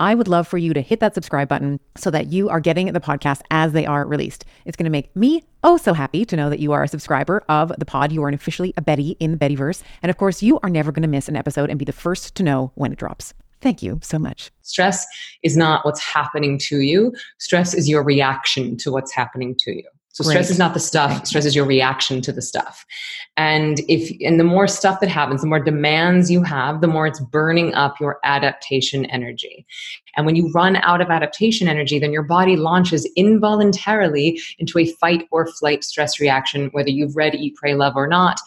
I would love for you to hit that subscribe button so that you are getting the podcast as they are released. It's going to make me oh so happy to know that you are a subscriber of the pod. You are officially a Betty in the Bettyverse. And of course, you are never going to miss an episode and be the first to know when it drops. Thank you so much. Stress is not what's happening to you. Stress is your reaction to what's happening to you. So Great. stress is not the stuff, stress is your reaction to the stuff. And if and the more stuff that happens, the more demands you have, the more it's burning up your adaptation energy. And when you run out of adaptation energy, then your body launches involuntarily into a fight or flight stress reaction, whether you've read Eat, Pray, Love or not.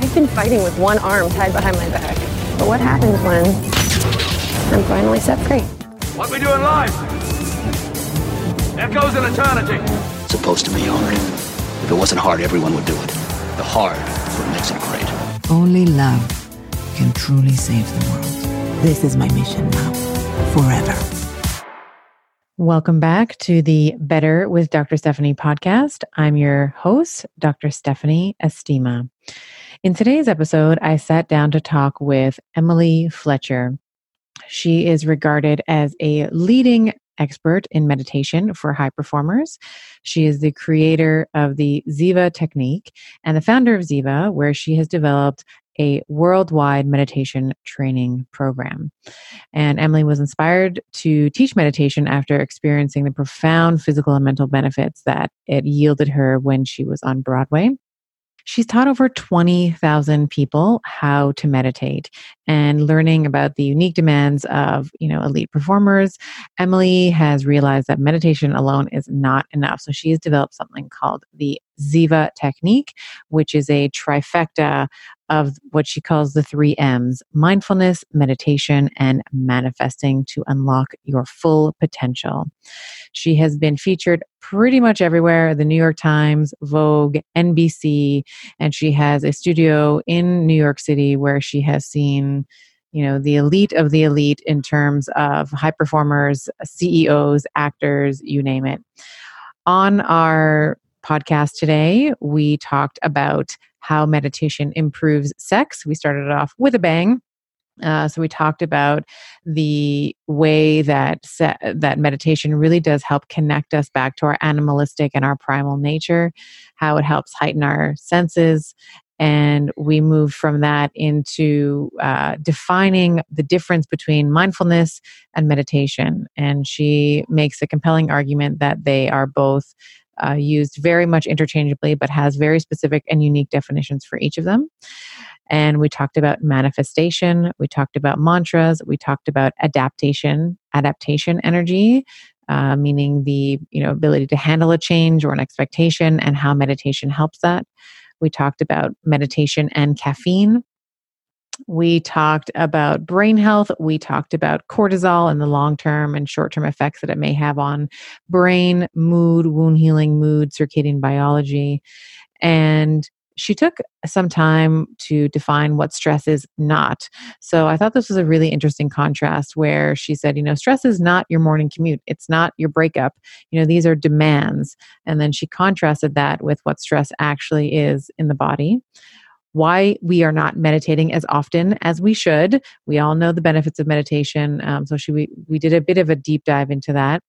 I've been fighting with one arm tied behind my back. But what happens when I'm finally set free. What we do doing live? Echoes in eternity. It's supposed to be hard. If it wasn't hard, everyone would do it. The hard is what makes it great. Only love can truly save the world. This is my mission now, forever. Welcome back to the Better with Dr. Stephanie podcast. I'm your host, Dr. Stephanie Estima. In today's episode, I sat down to talk with Emily Fletcher. She is regarded as a leading expert in meditation for high performers. She is the creator of the Ziva technique and the founder of Ziva, where she has developed a worldwide meditation training program. And Emily was inspired to teach meditation after experiencing the profound physical and mental benefits that it yielded her when she was on Broadway. She's taught over 20,000 people how to meditate and learning about the unique demands of, you know, elite performers. Emily has realized that meditation alone is not enough. So she has developed something called the Ziva technique, which is a trifecta of what she calls the three M's mindfulness, meditation, and manifesting to unlock your full potential. She has been featured pretty much everywhere the New York Times, Vogue, NBC, and she has a studio in New York City where she has seen you know the elite of the elite in terms of high performers ceos actors you name it on our podcast today we talked about how meditation improves sex. We started off with a bang. Uh, so we talked about the way that se- that meditation really does help connect us back to our animalistic and our primal nature, how it helps heighten our senses, and we move from that into uh, defining the difference between mindfulness and meditation. And she makes a compelling argument that they are both uh, used very much interchangeably, but has very specific and unique definitions for each of them. And we talked about manifestation, we talked about mantras, we talked about adaptation, adaptation energy, uh, meaning the you know ability to handle a change or an expectation, and how meditation helps that. We talked about meditation and caffeine, we talked about brain health. We talked about cortisol and the long term and short term effects that it may have on brain, mood, wound healing, mood, circadian biology. And she took some time to define what stress is not. So I thought this was a really interesting contrast where she said, you know, stress is not your morning commute, it's not your breakup. You know, these are demands. And then she contrasted that with what stress actually is in the body why we are not meditating as often as we should. We all know the benefits of meditation. Um, so she, we, we did a bit of a deep dive into that.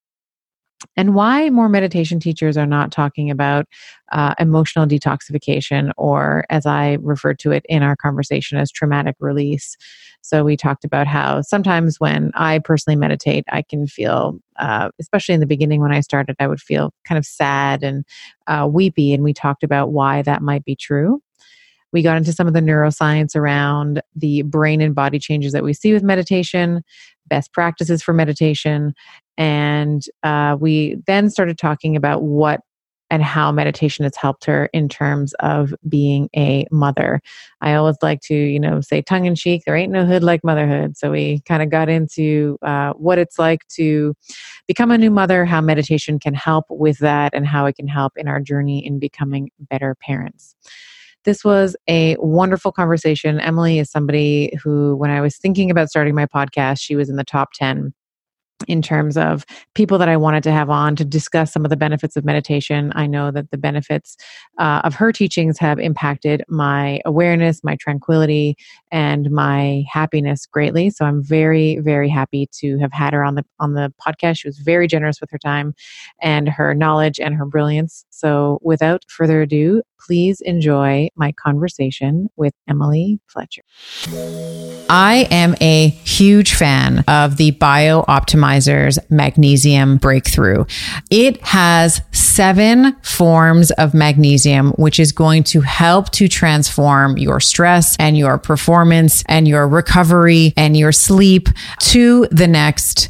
And why more meditation teachers are not talking about uh, emotional detoxification, or as I referred to it in our conversation as traumatic release. So, we talked about how sometimes when I personally meditate, I can feel, uh, especially in the beginning when I started, I would feel kind of sad and uh, weepy. And we talked about why that might be true. We got into some of the neuroscience around the brain and body changes that we see with meditation, best practices for meditation. And uh, we then started talking about what and how meditation has helped her in terms of being a mother. I always like to, you know, say tongue in cheek, there ain't no hood like motherhood. So we kind of got into uh, what it's like to become a new mother, how meditation can help with that, and how it can help in our journey in becoming better parents. This was a wonderful conversation. Emily is somebody who, when I was thinking about starting my podcast, she was in the top 10 in terms of people that I wanted to have on to discuss some of the benefits of meditation. I know that the benefits uh, of her teachings have impacted my awareness, my tranquility, and my happiness greatly. So I'm very, very happy to have had her on the on the podcast. She was very generous with her time and her knowledge and her brilliance. So without further ado, please enjoy my conversation with Emily Fletcher. I am a huge fan of the BiOptimizers Magnesium Breakthrough. It has seven forms of magnesium, which is going to help to transform your stress and your performance and your recovery and your sleep to the next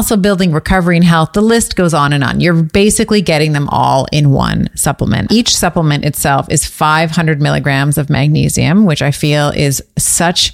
muscle building, recovery, and health. The list goes on and on. You're basically getting them all in one supplement. Each supplement itself is 500 milligrams of magnesium, which I feel is such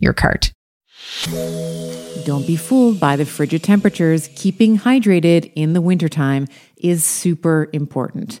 your cart. Don't be fooled by the frigid temperatures. Keeping hydrated in the wintertime is super important.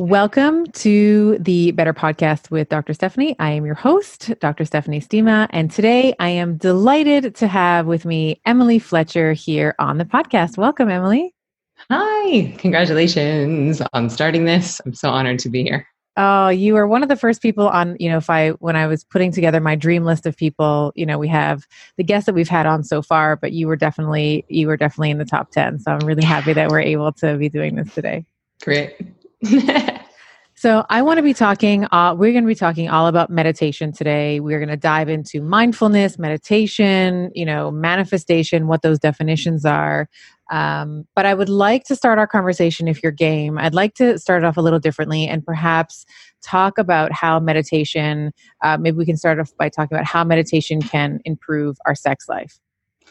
Welcome to the Better Podcast with Dr. Stephanie. I am your host, Dr. Stephanie Estima, and today I am delighted to have with me Emily Fletcher here on the podcast. Welcome, Emily. Hi, congratulations on starting this. I'm so honored to be here. Oh, you are one of the first people on, you know, if I, when I was putting together my dream list of people, you know, we have the guests that we've had on so far, but you were definitely, you were definitely in the top 10. So I'm really happy that we're able to be doing this today. Great. so I want to be talking. Uh, we're going to be talking all about meditation today. We're going to dive into mindfulness, meditation, you know, manifestation, what those definitions are. Um, but I would like to start our conversation, if you're game. I'd like to start off a little differently and perhaps talk about how meditation. Uh, maybe we can start off by talking about how meditation can improve our sex life.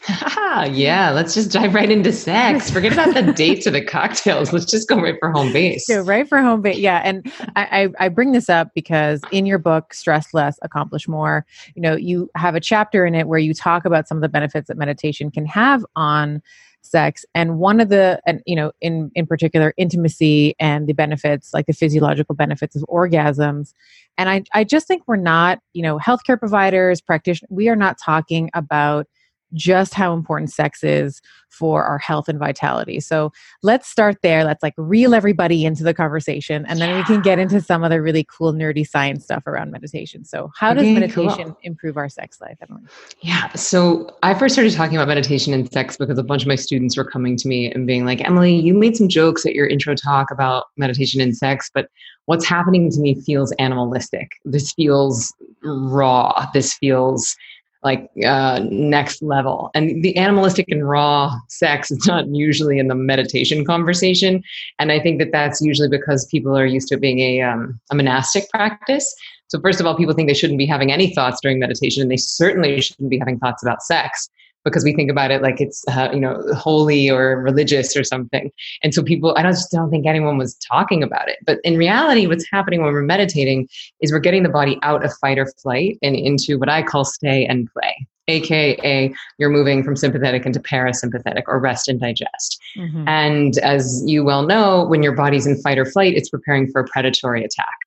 yeah, let's just dive right into sex. Forget about the dates or the cocktails. Let's just go right for home base. Yeah, right for home base. Yeah, and I, I, I bring this up because in your book, Stress Less, Accomplish More, you know, you have a chapter in it where you talk about some of the benefits that meditation can have on sex and one of the and you know in in particular intimacy and the benefits like the physiological benefits of orgasms and i i just think we're not you know healthcare providers practitioners we are not talking about just how important sex is for our health and vitality. So let's start there. Let's like reel everybody into the conversation and then yeah. we can get into some other really cool nerdy science stuff around meditation. So how does meditation cool. improve our sex life, Emily? Yeah. So I first started talking about meditation and sex because a bunch of my students were coming to me and being like, Emily, you made some jokes at your intro talk about meditation and sex, but what's happening to me feels animalistic. This feels raw. This feels like uh, next level. And the animalistic and raw sex is not usually in the meditation conversation. And I think that that's usually because people are used to it being a, um, a monastic practice. So, first of all, people think they shouldn't be having any thoughts during meditation, and they certainly shouldn't be having thoughts about sex because we think about it like it's uh, you know holy or religious or something. And so people i just don't think anyone was talking about it. But in reality what's happening when we're meditating is we're getting the body out of fight or flight and into what i call stay and play aka you're moving from sympathetic into parasympathetic or rest and digest. Mm-hmm. and as you well know when your body's in fight or flight it's preparing for a predatory attack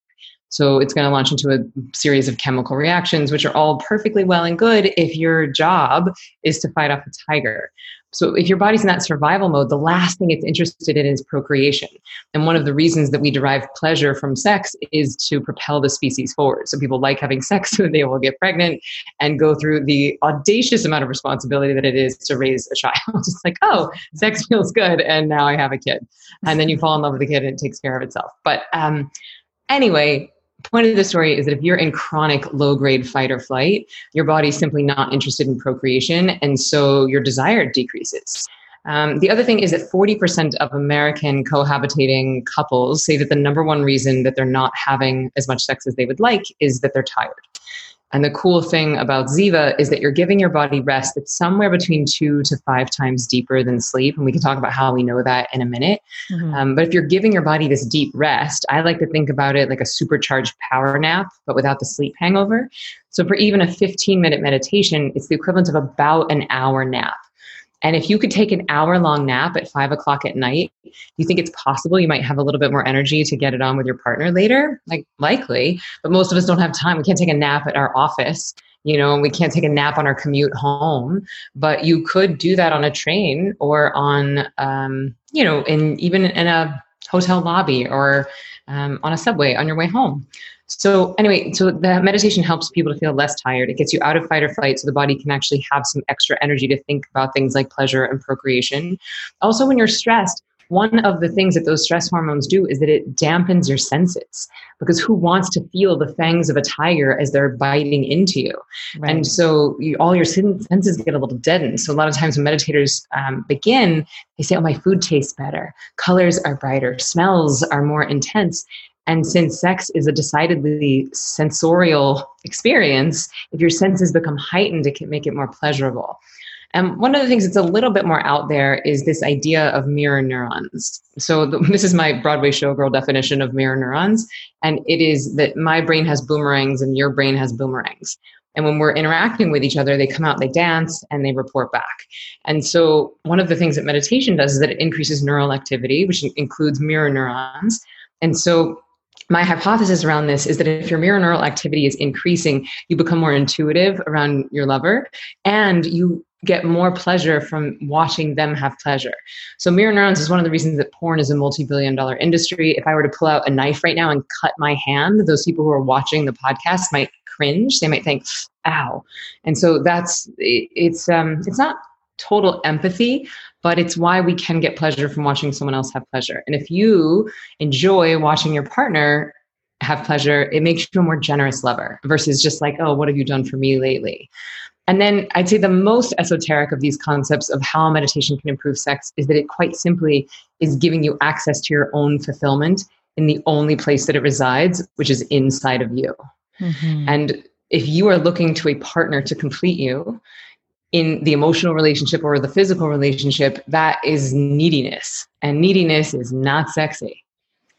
so it's going to launch into a series of chemical reactions, which are all perfectly well and good if your job is to fight off a tiger. So if your body's in that survival mode, the last thing it's interested in is procreation. And one of the reasons that we derive pleasure from sex is to propel the species forward. So people like having sex so they will get pregnant and go through the audacious amount of responsibility that it is to raise a child. it's like, oh, sex feels good and now I have a kid. And then you fall in love with the kid and it takes care of itself. But um, anyway, point of the story is that if you're in chronic low grade fight or flight, your body's simply not interested in procreation, and so your desire decreases. Um, the other thing is that 40% of American cohabitating couples say that the number one reason that they're not having as much sex as they would like is that they're tired. And the cool thing about Ziva is that you're giving your body rest that's somewhere between two to five times deeper than sleep. And we can talk about how we know that in a minute. Mm-hmm. Um, but if you're giving your body this deep rest, I like to think about it like a supercharged power nap, but without the sleep hangover. So for even a 15 minute meditation, it's the equivalent of about an hour nap. And if you could take an hour long nap at five o'clock at night, you think it's possible you might have a little bit more energy to get it on with your partner later? Like, likely, but most of us don't have time. We can't take a nap at our office, you know, and we can't take a nap on our commute home. But you could do that on a train or on, um, you know, in even in a hotel lobby or um, on a subway on your way home. So anyway, so the meditation helps people to feel less tired. It gets you out of fight or flight so the body can actually have some extra energy to think about things like pleasure and procreation. Also, when you're stressed, one of the things that those stress hormones do is that it dampens your senses because who wants to feel the fangs of a tiger as they're biting into you? Right. and so you, all your senses get a little deadened. So a lot of times when meditators um, begin they say oh my food tastes better. Colors are brighter. Smells are more intense. And since sex is a decidedly sensorial experience, if your senses become heightened, it can make it more pleasurable. And one of the things that's a little bit more out there is this idea of mirror neurons. So, the, this is my Broadway showgirl definition of mirror neurons. And it is that my brain has boomerangs and your brain has boomerangs. And when we're interacting with each other, they come out, they dance, and they report back. And so, one of the things that meditation does is that it increases neural activity, which includes mirror neurons. And so, my hypothesis around this is that if your mirror neural activity is increasing, you become more intuitive around your lover and you get more pleasure from watching them have pleasure. So mirror neurons is one of the reasons that porn is a multi-billion dollar industry. If I were to pull out a knife right now and cut my hand, those people who are watching the podcast might cringe. They might think, ow. And so that's it's um it's not total empathy, but it's why we can get pleasure from watching someone else have pleasure. And if you enjoy watching your partner have pleasure, it makes you a more generous lover versus just like, oh, what have you done for me lately? And then I'd say the most esoteric of these concepts of how meditation can improve sex is that it quite simply is giving you access to your own fulfillment in the only place that it resides, which is inside of you. Mm-hmm. And if you are looking to a partner to complete you, in the emotional relationship or the physical relationship, that is neediness. And neediness is not sexy.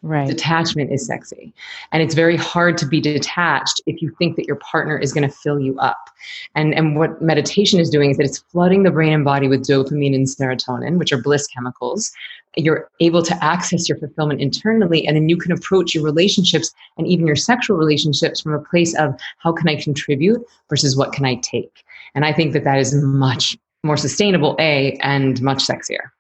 Right. Detachment is sexy. And it's very hard to be detached if you think that your partner is going to fill you up. And, and what meditation is doing is that it's flooding the brain and body with dopamine and serotonin, which are bliss chemicals. You're able to access your fulfillment internally, and then you can approach your relationships and even your sexual relationships from a place of how can I contribute versus what can I take. And I think that that is much more sustainable, A, and much sexier.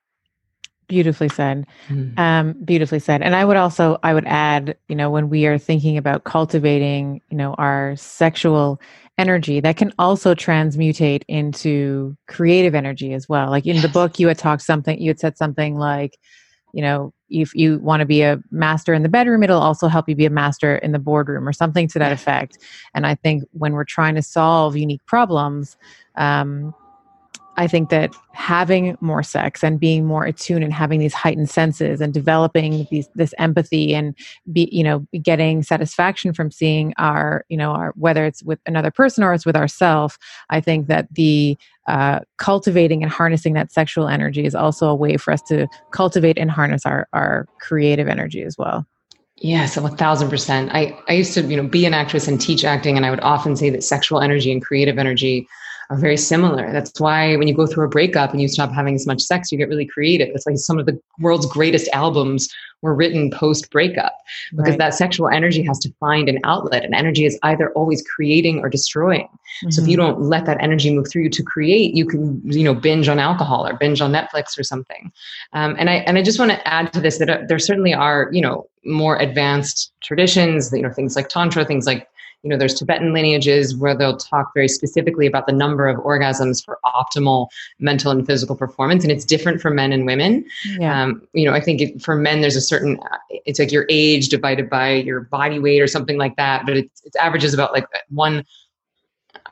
Beautifully said. Mm. Um, beautifully said. And I would also, I would add, you know, when we are thinking about cultivating, you know, our sexual energy, that can also transmutate into creative energy as well. Like in yes. the book, you had talked something, you had said something like, you know, if you want to be a master in the bedroom, it'll also help you be a master in the boardroom or something to that effect. And I think when we're trying to solve unique problems, um, I think that having more sex and being more attuned and having these heightened senses and developing these this empathy and be you know getting satisfaction from seeing our you know our whether it's with another person or it's with ourselves, I think that the uh, cultivating and harnessing that sexual energy is also a way for us to cultivate and harness our our creative energy as well. Yes, a thousand percent. I, I used to, you know, be an actress and teach acting, and I would often say that sexual energy and creative energy are very similar. That's why when you go through a breakup and you stop having as much sex, you get really creative. It's like some of the world's greatest albums were written post breakup because right. that sexual energy has to find an outlet. And energy is either always creating or destroying. Mm-hmm. So if you mm-hmm. don't let that energy move through you to create, you can, you know, binge on alcohol or binge on Netflix or something. Um, and I and I just want to add to this that uh, there certainly are, you know, more advanced traditions, you know, things like tantra, things like you know there's tibetan lineages where they'll talk very specifically about the number of orgasms for optimal mental and physical performance and it's different for men and women yeah. Um, you know i think it, for men there's a certain it's like your age divided by your body weight or something like that but it, it averages about like one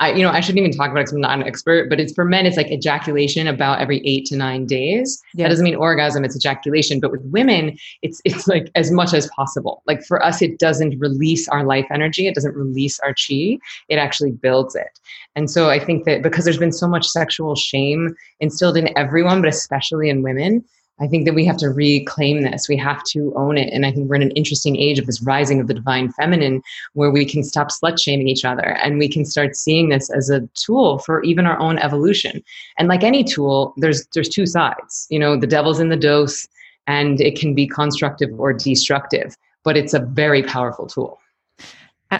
I, you know, I shouldn't even talk about it because I'm not an expert, but it's for men, it's like ejaculation about every eight to nine days. Yes. That doesn't mean orgasm, it's ejaculation. But with women, it's it's like as much as possible. Like for us, it doesn't release our life energy, it doesn't release our chi, it actually builds it. And so I think that because there's been so much sexual shame instilled in everyone, but especially in women, I think that we have to reclaim this. We have to own it. And I think we're in an interesting age of this rising of the divine feminine where we can stop slut shaming each other and we can start seeing this as a tool for even our own evolution. And like any tool, there's there's two sides. You know, the devil's in the dose and it can be constructive or destructive, but it's a very powerful tool.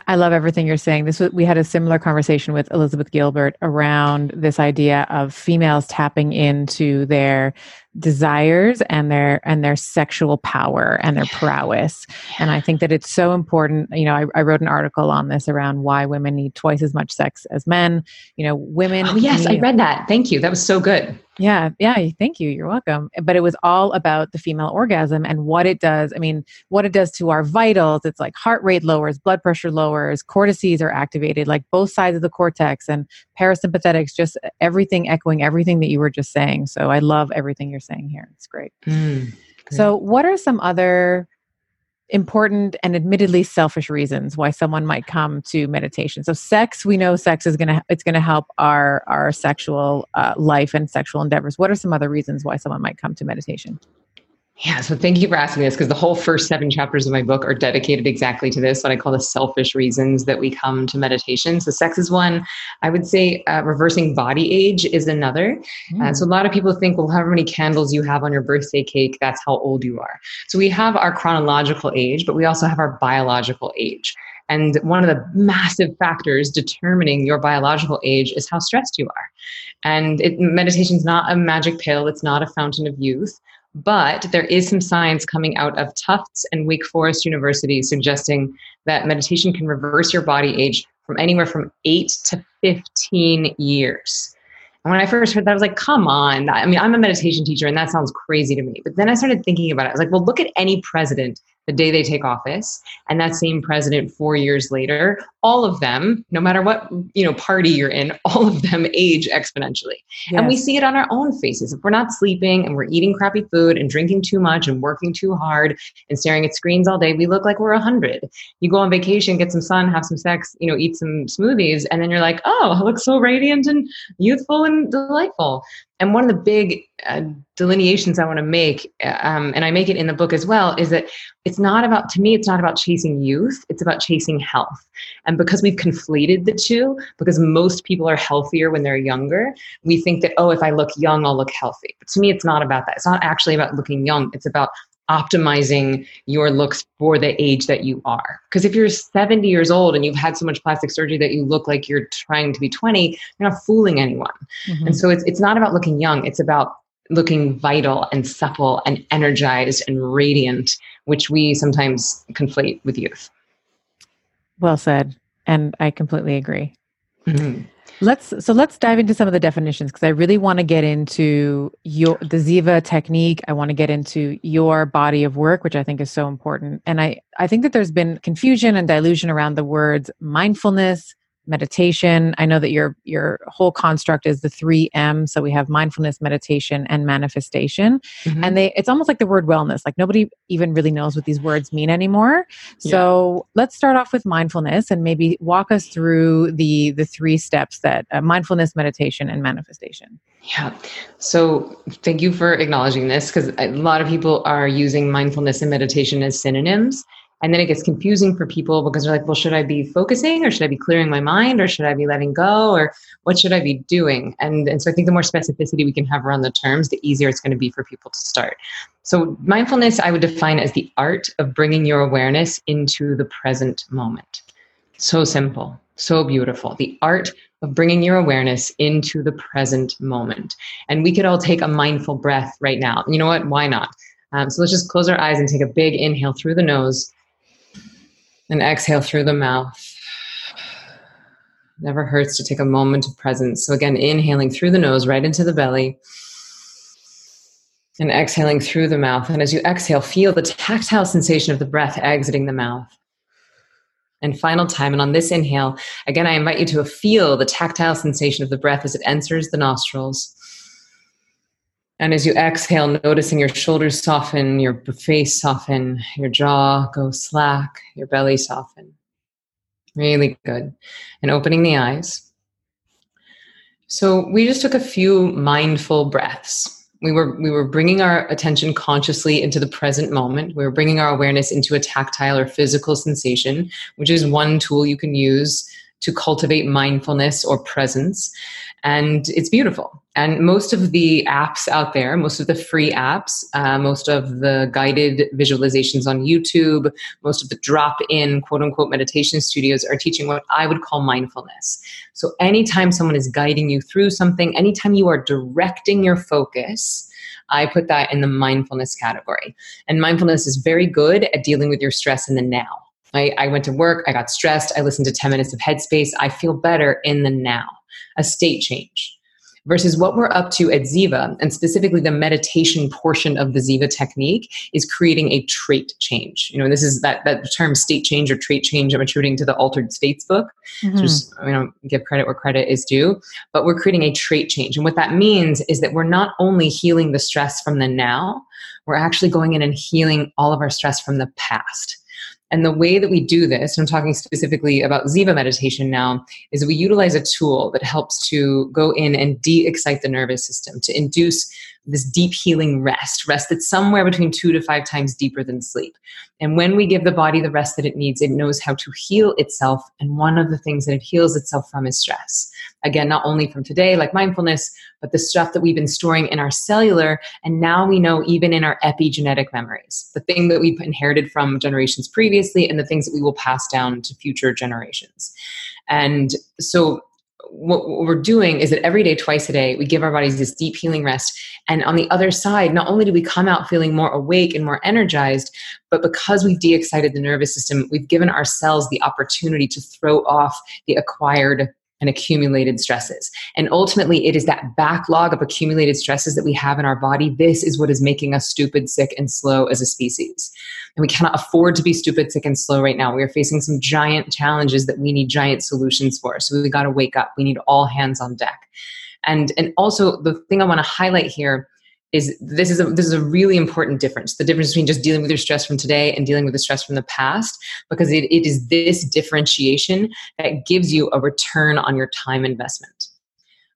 I love everything you're saying. This was, we had a similar conversation with Elizabeth Gilbert around this idea of females tapping into their desires and their and their sexual power and their prowess. And i think that it's so important you know I, I, wrote an article on this around why women need twice as much sex as men. You know women oh yes need, i read that. Thank you. That was so good. Yeah yeah thank you. You're welcome. But it was all about the female orgasm and what it does i mean what it does to our vitals. It's like heart rate lowers blood pressure lowers cortices are activated like both sides of the cortex and parasympathetics just everything echoing everything that you were just saying. So i love everything you're you're saying here. It's great. Mm, so, what are some other important and admittedly selfish reasons why someone might come to meditation so sex we know sex is going to it's to help our our sexual uh, life and sexual endeavors what are some other reasons why someone might come to meditation yeah, so thank you for asking this because the whole first seven chapters of my book are dedicated exactly to this, what I call the selfish reasons that we come to meditation. So, sex is one. I would say uh, reversing body age is another. Mm. Uh, so, a lot of people think, well, however many candles you have on your birthday cake, that's how old you are. So, we have our chronological age, but we also have our biological age. And one of the massive factors determining your biological age is how stressed you are. And meditation is not a magic pill, it's not a fountain of youth. But there is some science coming out of Tufts and Wake Forest University suggesting that meditation can reverse your body age from anywhere from 8 to 15 years. And when I first heard that, I was like, come on. I mean, I'm a meditation teacher and that sounds crazy to me. But then I started thinking about it. I was like, well, look at any president the day they take office. And that same president 4 years later all of them no matter what you know party you're in all of them age exponentially. Yes. and we see it on our own faces. If we're not sleeping and we're eating crappy food and drinking too much and working too hard and staring at screens all day we look like we're 100 you go on vacation get some sun have some sex you know eat some smoothies and then you're like oh i look so radiant and youthful and delightful and one of the big uh, delineations I want to make, um, and I make it in the book as well, is that it's not about, to me, it's not about chasing youth, it's about chasing health. And because we've conflated the two, because most people are healthier when they're younger, we think that, oh, if I look young, I'll look healthy. But to me, it's not about that. It's not actually about looking young, it's about optimizing your looks for the age that you are. Because if you're 70 years old and you've had so much plastic surgery that you look like you're trying to be 20, you're not fooling anyone. Mm-hmm. And so it's it's not about looking young, it's about looking vital and supple and energized and radiant, which we sometimes conflate with youth. Well said. And I completely agree. Mm-hmm. Let's so let's dive into some of the definitions because I really want to get into your the Ziva technique. I want to get into your body of work, which I think is so important. And I I think that there's been confusion and dilution around the words mindfulness, meditation. I know that your your whole construct is the 3M, so we have mindfulness, meditation and manifestation. Mm-hmm. And they it's almost like the word wellness. Like nobody even really knows what these words mean anymore. Yeah. So, let's start off with mindfulness and maybe walk us through the the three steps that uh, mindfulness, meditation and manifestation. Yeah. So, thank you for acknowledging this because a lot of people are using mindfulness and meditation as synonyms. And then it gets confusing for people because they're like, well, should I be focusing or should I be clearing my mind or should I be letting go or what should I be doing? And, and so I think the more specificity we can have around the terms, the easier it's going to be for people to start. So mindfulness, I would define as the art of bringing your awareness into the present moment. So simple, so beautiful. The art of bringing your awareness into the present moment. And we could all take a mindful breath right now. You know what? Why not? Um, so let's just close our eyes and take a big inhale through the nose and exhale through the mouth. Never hurts to take a moment of presence. So, again, inhaling through the nose right into the belly and exhaling through the mouth. And as you exhale, feel the tactile sensation of the breath exiting the mouth. And final time, and on this inhale, again, I invite you to feel the tactile sensation of the breath as it enters the nostrils. And as you exhale, noticing your shoulders soften, your face soften, your jaw go slack, your belly soften. Really good. And opening the eyes. So we just took a few mindful breaths. We were we were bringing our attention consciously into the present moment. We were bringing our awareness into a tactile or physical sensation, which is one tool you can use to cultivate mindfulness or presence and it's beautiful. And most of the apps out there, most of the free apps, uh, most of the guided visualizations on YouTube, most of the drop in quote unquote meditation studios are teaching what I would call mindfulness. So, anytime someone is guiding you through something, anytime you are directing your focus, I put that in the mindfulness category. And mindfulness is very good at dealing with your stress in the now. I, I went to work, I got stressed, I listened to 10 minutes of headspace, I feel better in the now a state change versus what we're up to at Ziva, and specifically the meditation portion of the Ziva technique, is creating a trait change. You know, this is that that term state change or trait change. I'm attributing to the Altered States book. Mm-hmm. So just you know, give credit where credit is due. But we're creating a trait change, and what that means is that we're not only healing the stress from the now, we're actually going in and healing all of our stress from the past. And the way that we do this, I'm talking specifically about Ziva meditation now, is we utilize a tool that helps to go in and de excite the nervous system, to induce this deep healing rest, rest that's somewhere between two to five times deeper than sleep. And when we give the body the rest that it needs, it knows how to heal itself. And one of the things that it heals itself from is stress. Again, not only from today, like mindfulness, but the stuff that we've been storing in our cellular. And now we know even in our epigenetic memories, the thing that we've inherited from generations previously and the things that we will pass down to future generations. And so what, we're doing is that every day, twice a day, we give our bodies this deep healing rest. And on the other side, not only do we come out feeling more awake and more energized, but because we've de excited the nervous system, we've given ourselves the opportunity to throw off the acquired and accumulated stresses. And ultimately, it is that backlog of accumulated stresses that we have in our body. This is what is making us stupid, sick, and slow as a species. And we cannot afford to be stupid, sick, and slow right now. We are facing some giant challenges that we need giant solutions for. So we got to wake up. We need all hands on deck. And, and also, the thing I want to highlight here is this is a this is a really important difference the difference between just dealing with your stress from today and dealing with the stress from the past because it, it is this differentiation that gives you a return on your time investment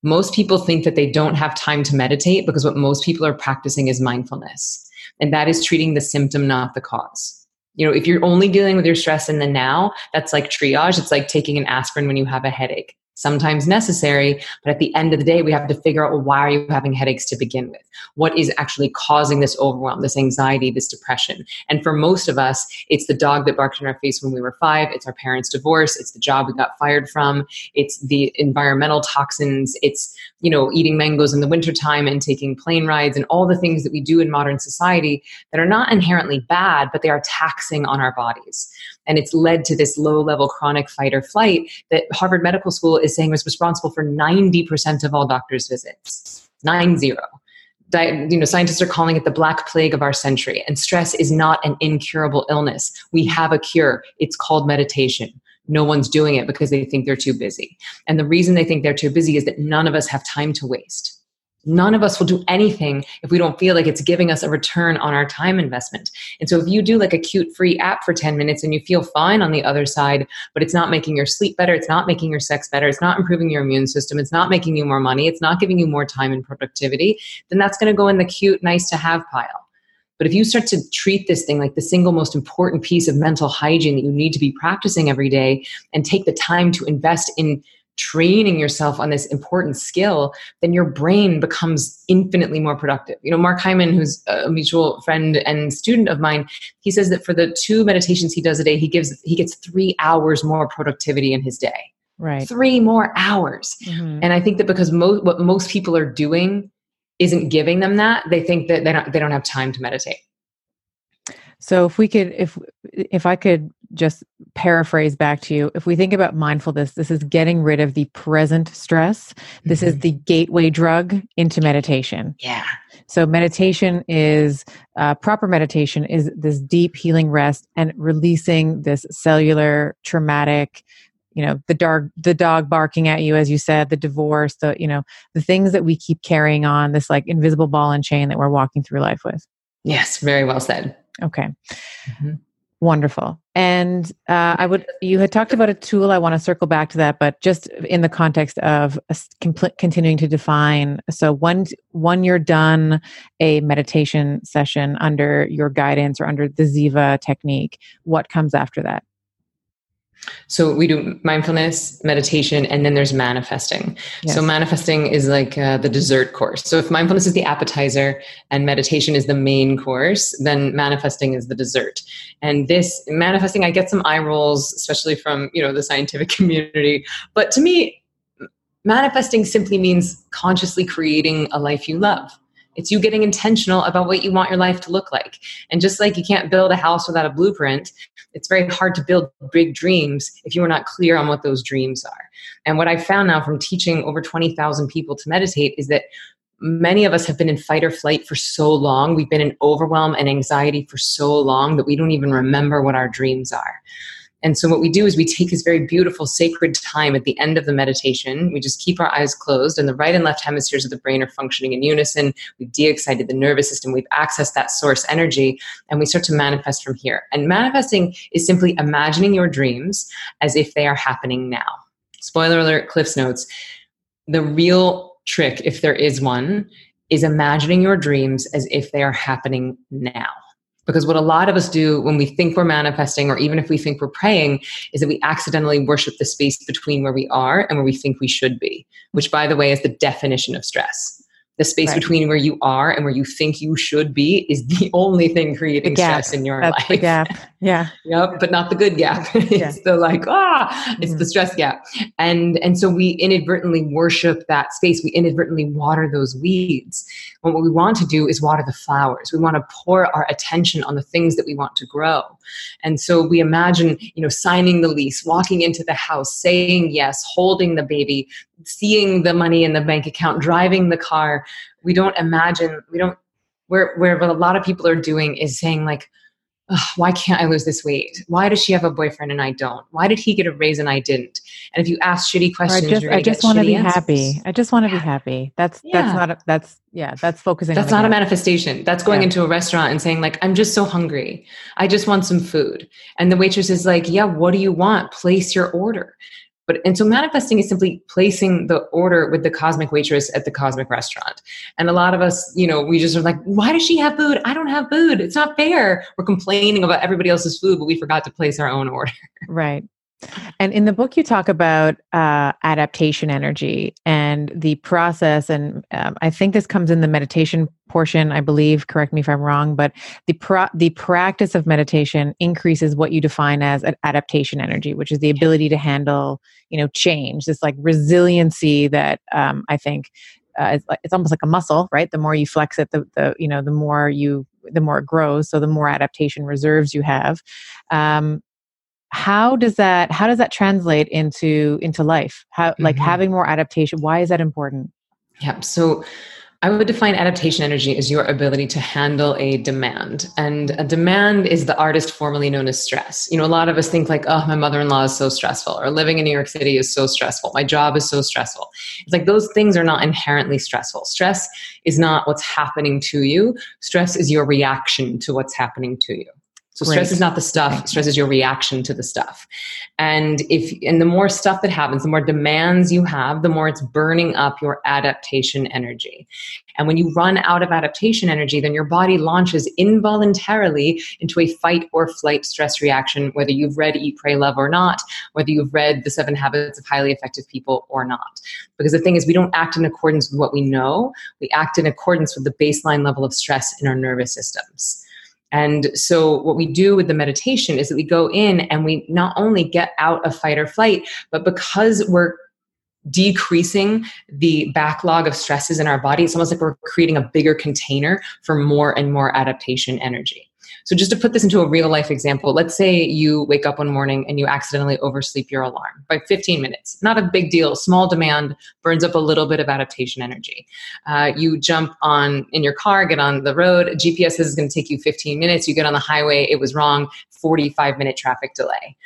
Most people think that they don't have time to meditate because what most people are practicing is mindfulness. And that is treating the symptom, not the cause. You know, if you're only dealing with your stress in the now, that's like triage. It's like taking an aspirin when you have a headache sometimes necessary but at the end of the day we have to figure out well, why are you having headaches to begin with? What is actually causing this overwhelm this anxiety this depression? And for most of us it's the dog that barked in our face when we were five it's our parents divorce it's the job we got fired from it's the environmental toxins it's you know eating mangoes in the wintertime and taking plane rides and all the things that we do in modern society that are not inherently bad but they are taxing on our bodies and it's led to this low level chronic fight or flight that Harvard Medical School is saying was responsible for 90% of all doctors' visits. Nine zero. Di- you know, scientists are calling it the black plague of our century. And stress is not an incurable illness. We have a cure. It's called meditation. No one's doing it because they think they're too busy. And the reason they think they're too busy is that none of us have time to waste none of us will do anything if we don't feel like it's giving us a return on our time investment. And so if you do like a cute free app for 10 minutes and you feel fine on the other side, but it's not making your sleep better, it's not making your sex better, it's not improving your immune system, it's not making you more money, it's not giving you more time and productivity, then that's going to go in the cute nice to have pile. But if you start to treat this thing like the single most important piece of mental hygiene that you need to be practicing every day and take the time to invest in training yourself on this important skill, then your brain becomes infinitely more productive. You know, Mark Hyman, who's a mutual friend and student of mine, he says that for the two meditations he does a day, he gives he gets three hours more productivity in his day. Right. Three more hours. Mm-hmm. And I think that because most what most people are doing isn't giving them that, they think that they don't they don't have time to meditate. So if we could if if I could just paraphrase back to you, if we think about mindfulness, this is getting rid of the present stress. This mm-hmm. is the gateway drug into meditation. Yeah. So meditation is uh, proper meditation is this deep healing rest and releasing this cellular traumatic you know the dog the dog barking at you as you said the divorce the you know the things that we keep carrying on this like invisible ball and chain that we're walking through life with yes very well said Okay. Mm-hmm. Wonderful. And uh, I would, you had talked about a tool. I want to circle back to that, but just in the context of compl- continuing to define. So, when, when you're done a meditation session under your guidance or under the Ziva technique, what comes after that? So we do mindfulness, meditation, and then there's manifesting. Yes. So manifesting is like uh, the dessert course. So if mindfulness is the appetizer and meditation is the main course, then manifesting is the dessert. And this manifesting, I get some eye rolls, especially from you know the scientific community. But to me, manifesting simply means consciously creating a life you love. It's you getting intentional about what you want your life to look like. And just like you can't build a house without a blueprint, it's very hard to build big dreams if you are not clear on what those dreams are. And what I found now from teaching over 20,000 people to meditate is that many of us have been in fight or flight for so long. We've been in overwhelm and anxiety for so long that we don't even remember what our dreams are. And so, what we do is we take this very beautiful sacred time at the end of the meditation. We just keep our eyes closed, and the right and left hemispheres of the brain are functioning in unison. We've de excited the nervous system, we've accessed that source energy, and we start to manifest from here. And manifesting is simply imagining your dreams as if they are happening now. Spoiler alert, Cliff's Notes. The real trick, if there is one, is imagining your dreams as if they are happening now. Because what a lot of us do when we think we're manifesting, or even if we think we're praying, is that we accidentally worship the space between where we are and where we think we should be, which, by the way, is the definition of stress the space right. between where you are and where you think you should be is the only thing creating stress in your life. The gap. Yeah. yep. But not the good gap. it's yeah. the like, ah, it's mm-hmm. the stress gap. And and so we inadvertently worship that space. We inadvertently water those weeds. And what we want to do is water the flowers. We want to pour our attention on the things that we want to grow. And so we imagine, you know, signing the lease, walking into the house, saying yes, holding the baby, seeing the money in the bank account, driving the car. We don't imagine, we don't, where, where what a lot of people are doing is saying, like, why can't I lose this weight? Why does she have a boyfriend and I don't? Why did he get a raise and I didn't? And if you ask shitty questions, I just, I just want to be answers. happy. I just want to yeah. be happy. That's yeah. that's not a, that's yeah. That's focusing. That's not a manifestation. That's going yeah. into a restaurant and saying like, I'm just so hungry. I just want some food. And the waitress is like, Yeah, what do you want? Place your order But and so manifesting is simply placing the order with the cosmic waitress at the cosmic restaurant. And a lot of us, you know, we just are like, why does she have food? I don't have food. It's not fair. We're complaining about everybody else's food, but we forgot to place our own order. Right. And in the book, you talk about uh, adaptation energy and the process. And um, I think this comes in the meditation portion, I believe. Correct me if I'm wrong, but the pro- the practice of meditation increases what you define as an adaptation energy, which is the ability to handle, you know, change. This like resiliency that um, I think uh, it's, like, it's almost like a muscle, right? The more you flex it, the, the you know, the more you the more it grows. So the more adaptation reserves you have. Um, how does that how does that translate into into life how mm-hmm. like having more adaptation why is that important yeah so I would define adaptation energy as your ability to handle a demand. And a demand is the artist formerly known as stress. You know, a lot of us think like, oh, my mother in law is so stressful, or living in New York City is so stressful, my job is so stressful. It's like those things are not inherently stressful. Stress is not what's happening to you, stress is your reaction to what's happening to you. So stress is not the stuff, stress is your reaction to the stuff. And if and the more stuff that happens, the more demands you have, the more it's burning up your adaptation energy. And when you run out of adaptation energy, then your body launches involuntarily into a fight or flight stress reaction, whether you've read Eat, Pray, Love or not, whether you've read The Seven Habits of Highly Effective People or not. Because the thing is, we don't act in accordance with what we know, we act in accordance with the baseline level of stress in our nervous systems. And so, what we do with the meditation is that we go in and we not only get out of fight or flight, but because we're decreasing the backlog of stresses in our body, it's almost like we're creating a bigger container for more and more adaptation energy. So, just to put this into a real life example, let's say you wake up one morning and you accidentally oversleep your alarm by 15 minutes. Not a big deal, small demand, burns up a little bit of adaptation energy. Uh, you jump on in your car, get on the road, GPS it's going to take you 15 minutes. You get on the highway, it was wrong, 45 minute traffic delay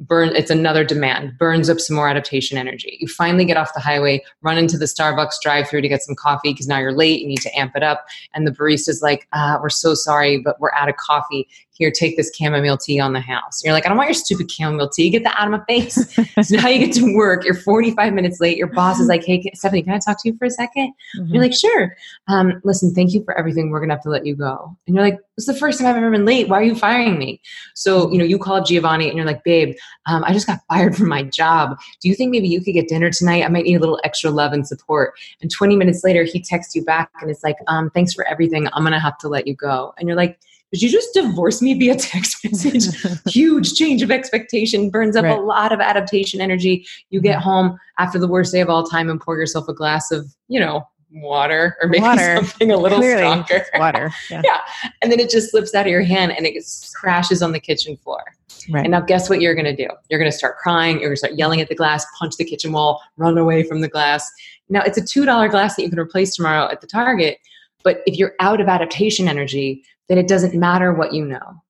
burn it's another demand burns up some more adaptation energy. You finally get off the highway run into the starbucks drive through to get some coffee because now you're late you need to amp it up and the barista's like ah, we're so sorry but we're out of coffee here, take this chamomile tea on the house. You're like, I don't want your stupid chamomile tea. Get that out of my face. so now you get to work. You're 45 minutes late. Your boss is like, hey, Stephanie, can I talk to you for a 2nd mm-hmm. You're like, sure. Um, listen, thank you for everything. We're going to have to let you go. And you're like, it's the first time I've ever been late. Why are you firing me? So, you know, you call up Giovanni and you're like, babe, um, I just got fired from my job. Do you think maybe you could get dinner tonight? I might need a little extra love and support. And 20 minutes later, he texts you back and it's like, um, thanks for everything. I'm going to have to let you go. And you're like, did you just divorce me via text message? Huge change of expectation, burns up right. a lot of adaptation energy. You get mm-hmm. home after the worst day of all time and pour yourself a glass of, you know, water or maybe water. something a little Clearly, stronger. Water. Yeah. yeah. And then it just slips out of your hand and it crashes on the kitchen floor. Right. And now guess what you're gonna do? You're gonna start crying, you're gonna start yelling at the glass, punch the kitchen wall, run away from the glass. Now it's a two dollar glass that you can replace tomorrow at the Target. But if you're out of adaptation energy, then it doesn't matter what you know.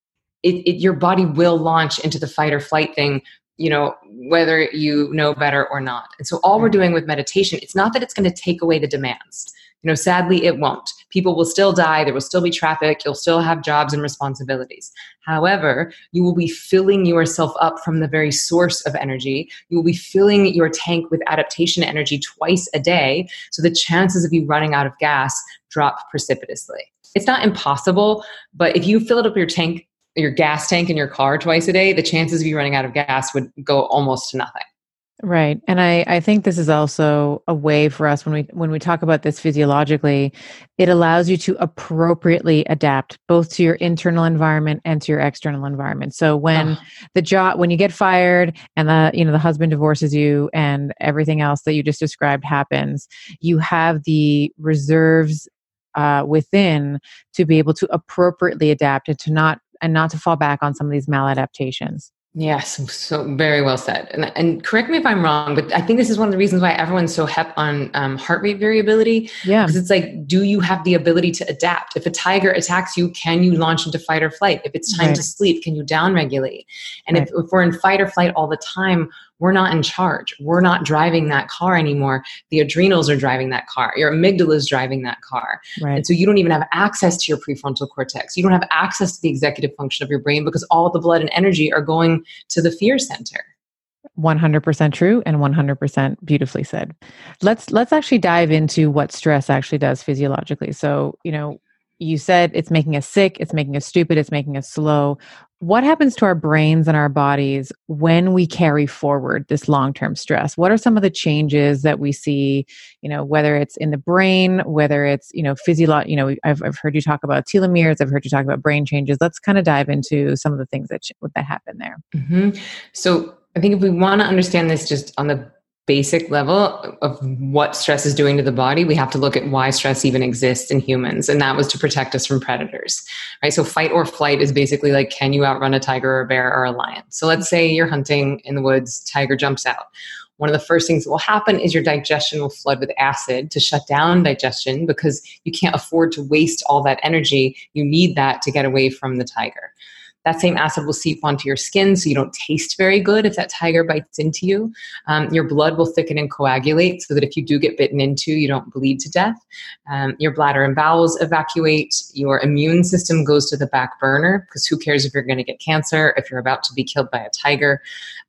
It, it, your body will launch into the fight or flight thing, you know, whether you know better or not. And so all we're mm-hmm. doing with meditation, it's not that it's going to take away the demands. You know, sadly, it won't. People will still die. There will still be traffic. You'll still have jobs and responsibilities. However, you will be filling yourself up from the very source of energy. You will be filling your tank with adaptation energy twice a day. So the chances of you running out of gas drop precipitously it's not impossible, but if you fill up your tank, your gas tank in your car twice a day, the chances of you running out of gas would go almost to nothing. Right. And I, I think this is also a way for us when we when we talk about this physiologically, it allows you to appropriately adapt both to your internal environment and to your external environment. So when oh. the job when you get fired and the you know the husband divorces you and everything else that you just described happens, you have the reserves uh, within to be able to appropriately adapt and to not and not to fall back on some of these maladaptations. Yes, so very well said. And, and correct me if I'm wrong, but I think this is one of the reasons why everyone's so hep on um, heart rate variability. Yeah, because it's like, do you have the ability to adapt? If a tiger attacks you, can you launch into fight or flight? If it's time right. to sleep, can you downregulate? And right. if, if we're in fight or flight all the time, we're not in charge. We're not driving that car anymore. The adrenals are driving that car. Your amygdala is driving that car. Right. And so you don't even have access to your prefrontal cortex. You don't have access to the executive function of your brain because all the blood and energy are going to the fear center. 100% true and 100% beautifully said. Let's let's actually dive into what stress actually does physiologically. So, you know, you said it's making us sick, it's making us stupid, it's making us slow. What happens to our brains and our bodies when we carry forward this long-term stress? What are some of the changes that we see, you know, whether it's in the brain, whether it's, you know, physiological, you know, I've, I've heard you talk about telomeres, I've heard you talk about brain changes. Let's kind of dive into some of the things that, that happen there. Mm-hmm. So I think if we want to understand this just on the basic level of what stress is doing to the body, we have to look at why stress even exists in humans. And that was to protect us from predators, right? So fight or flight is basically like, can you outrun a tiger or a bear or a lion? So let's say you're hunting in the woods, tiger jumps out. One of the first things that will happen is your digestion will flood with acid to shut down digestion because you can't afford to waste all that energy. You need that to get away from the tiger. That same acid will seep onto your skin so you don't taste very good if that tiger bites into you. Um, your blood will thicken and coagulate so that if you do get bitten into, you don't bleed to death. Um, your bladder and bowels evacuate. Your immune system goes to the back burner because who cares if you're going to get cancer, if you're about to be killed by a tiger.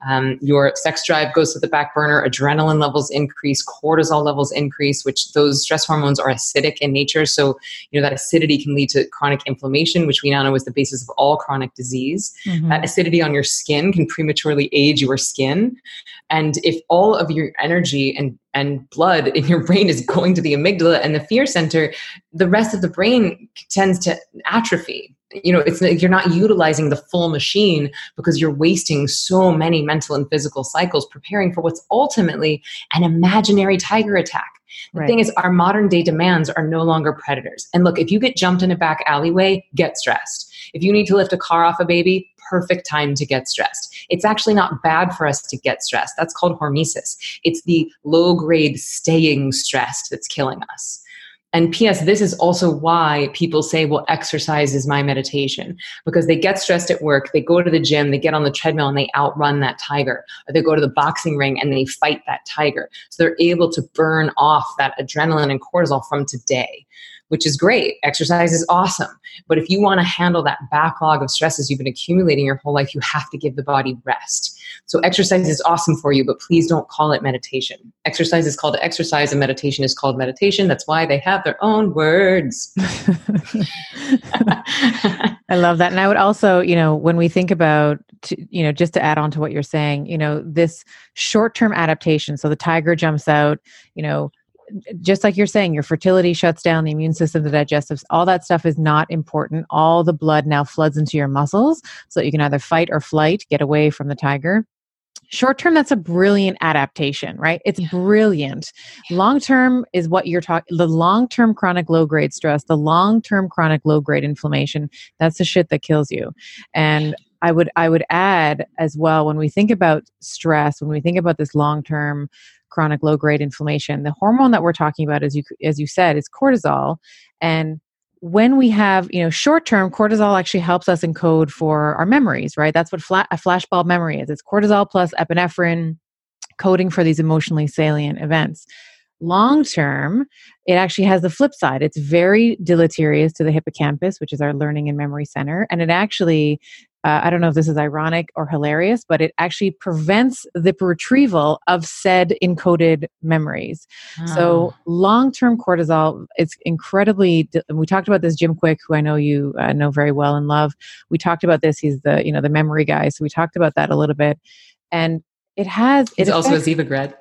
Um, your sex drive goes to the back burner. Adrenaline levels increase, cortisol levels increase, which those stress hormones are acidic in nature. So, you know, that acidity can lead to chronic inflammation, which we now know is the basis of all chronic disease. Mm-hmm. That acidity on your skin can prematurely age your skin. And if all of your energy and and blood in your brain is going to the amygdala and the fear center, the rest of the brain tends to atrophy. You know, it's you're not utilizing the full machine because you're wasting so many mental and physical cycles preparing for what's ultimately an imaginary tiger attack. The right. thing is, our modern day demands are no longer predators. And look, if you get jumped in a back alleyway, get stressed. If you need to lift a car off a baby, perfect time to get stressed. It's actually not bad for us to get stressed. That's called hormesis. It's the low grade staying stressed that's killing us. And P.S., this is also why people say, well, exercise is my meditation. Because they get stressed at work, they go to the gym, they get on the treadmill and they outrun that tiger. Or they go to the boxing ring and they fight that tiger. So they're able to burn off that adrenaline and cortisol from today which is great. Exercise is awesome. But if you want to handle that backlog of stresses you've been accumulating your whole life, you have to give the body rest. So exercise is awesome for you, but please don't call it meditation. Exercise is called exercise and meditation is called meditation. That's why they have their own words. I love that. And I would also, you know, when we think about to, you know, just to add on to what you're saying, you know, this short-term adaptation. So the tiger jumps out, you know, just like you're saying, your fertility shuts down, the immune system, the digestive, all that stuff is not important. All the blood now floods into your muscles so that you can either fight or flight, get away from the tiger. Short term, that's a brilliant adaptation, right? It's brilliant. Long term is what you're talking. The long term chronic low grade stress, the long term chronic low grade inflammation, that's the shit that kills you. And I would I would add as well when we think about stress, when we think about this long term chronic low grade inflammation. The hormone that we're talking about, as you as you said, is cortisol, and when we have you know short term cortisol actually helps us encode for our memories right? That's what flat, a flashbulb memory is. It's cortisol plus epinephrine coding for these emotionally salient events. Long term it actually has the flip side. It's very deleterious to the hippocampus which is our learning and memory center and it actually uh, I don't know if this is ironic or hilarious, but it actually prevents the retrieval of said encoded memories. Oh. So, ah. long term cortisol, it's incredibly. We talked about this, Jim Kwik, who I know you uh, know very well and love. We talked about this. He's the you know the memory guy, so we talked about that a little bit, and it has. He's it also a Ziva grad.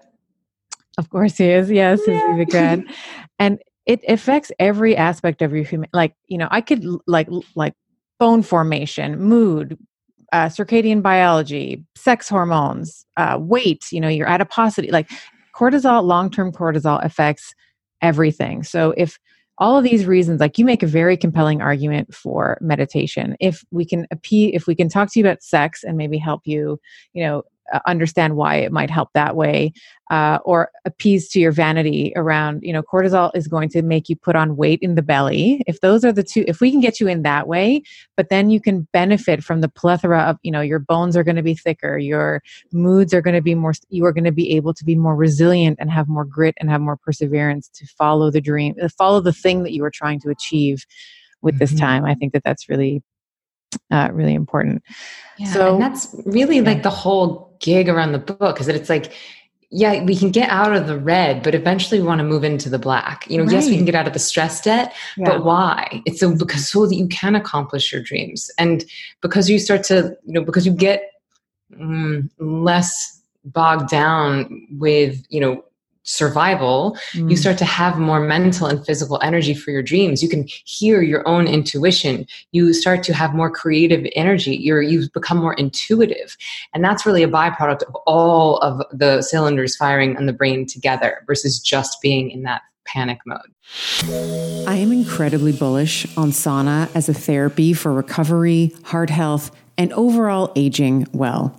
Of course, he is. Yes, he's Ziva grad, and it affects every aspect of your human. Like you know, I could like like bone formation, mood, uh, circadian biology, sex hormones, uh, weight, you know, your adiposity, like cortisol, long term cortisol affects everything. So if all of these reasons, like you make a very compelling argument for meditation. If we can appeal, if we can talk to you about sex and maybe help you, you know, understand why it might help that way uh, or appease to your vanity around you know cortisol is going to make you put on weight in the belly if those are the two if we can get you in that way but then you can benefit from the plethora of you know your bones are going to be thicker your moods are going to be more you are going to be able to be more resilient and have more grit and have more perseverance to follow the dream uh, follow the thing that you are trying to achieve with mm-hmm. this time i think that that's really uh, really important. Yeah, so and that's really yeah. like the whole gig around the book is that it's like yeah, we can get out of the red, but eventually we want to move into the black. You know, right. yes, we can get out of the stress debt, yeah. but why? It's so because so that you can accomplish your dreams, and because you start to, you know, because you get mm, less bogged down with, you know, survival, mm. you start to have more mental and physical energy for your dreams. You can hear your own intuition. You start to have more creative energy. You're you become more intuitive. And that's really a byproduct of all of the cylinders firing in the brain together versus just being in that panic mode. I am incredibly bullish on sauna as a therapy for recovery, heart health, and overall aging well.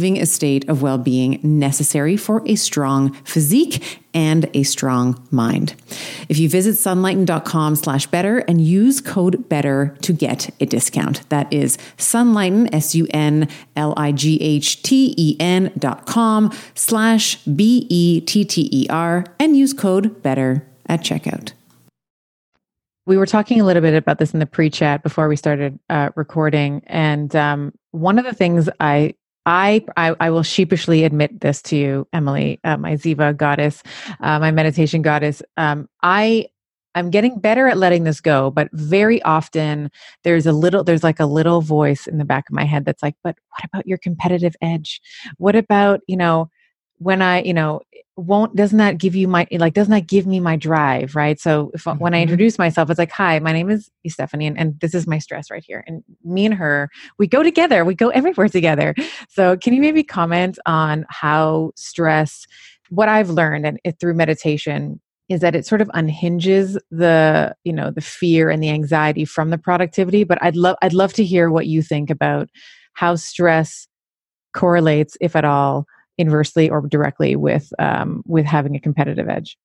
achieving a state of well being necessary for a strong physique and a strong mind. If you visit sunlighten.com slash better and use code better to get a discount. That is sunlighten, S U N L I G H T E N dot com slash B E T T E R and use code better at checkout. We were talking a little bit about this in the pre chat before we started uh, recording. And um, one of the things I I, I, I will sheepishly admit this to you, Emily, uh, my Ziva goddess, uh, my meditation goddess. Um, I I'm getting better at letting this go, but very often there's a little there's like a little voice in the back of my head that's like, but what about your competitive edge? What about you know when I, you know, won't doesn't that give you my like doesn't that give me my drive, right? So if mm-hmm. when I mm-hmm. introduce myself, it's like, hi, my name is Stephanie, and, and this is my stress right here. And me and her, we go together, we go everywhere together. So can you maybe comment on how stress, what I've learned and it, through meditation is that it sort of unhinges the you know the fear and the anxiety from the productivity but i'd love i'd love to hear what you think about how stress correlates if at all inversely or directly with um, with having a competitive edge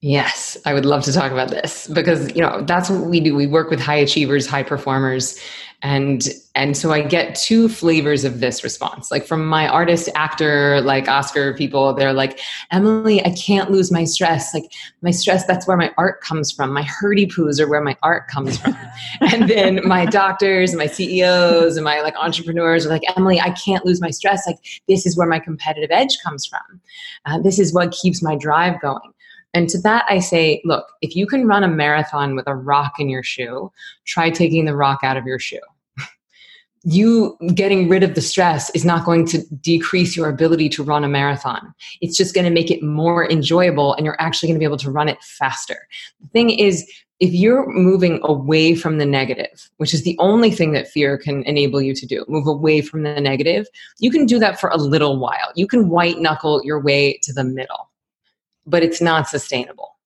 Yes, I would love to talk about this because you know that's what we do. We work with high achievers, high performers, and and so I get two flavors of this response. Like from my artist, actor, like Oscar people, they're like, Emily, I can't lose my stress. Like my stress, that's where my art comes from. My hurdy poos are where my art comes from. and then my doctors, and my CEOs, and my like entrepreneurs are like, Emily, I can't lose my stress. Like this is where my competitive edge comes from. Uh, this is what keeps my drive going. And to that, I say, look, if you can run a marathon with a rock in your shoe, try taking the rock out of your shoe. you getting rid of the stress is not going to decrease your ability to run a marathon. It's just going to make it more enjoyable and you're actually going to be able to run it faster. The thing is, if you're moving away from the negative, which is the only thing that fear can enable you to do, move away from the negative, you can do that for a little while. You can white knuckle your way to the middle but it's not sustainable.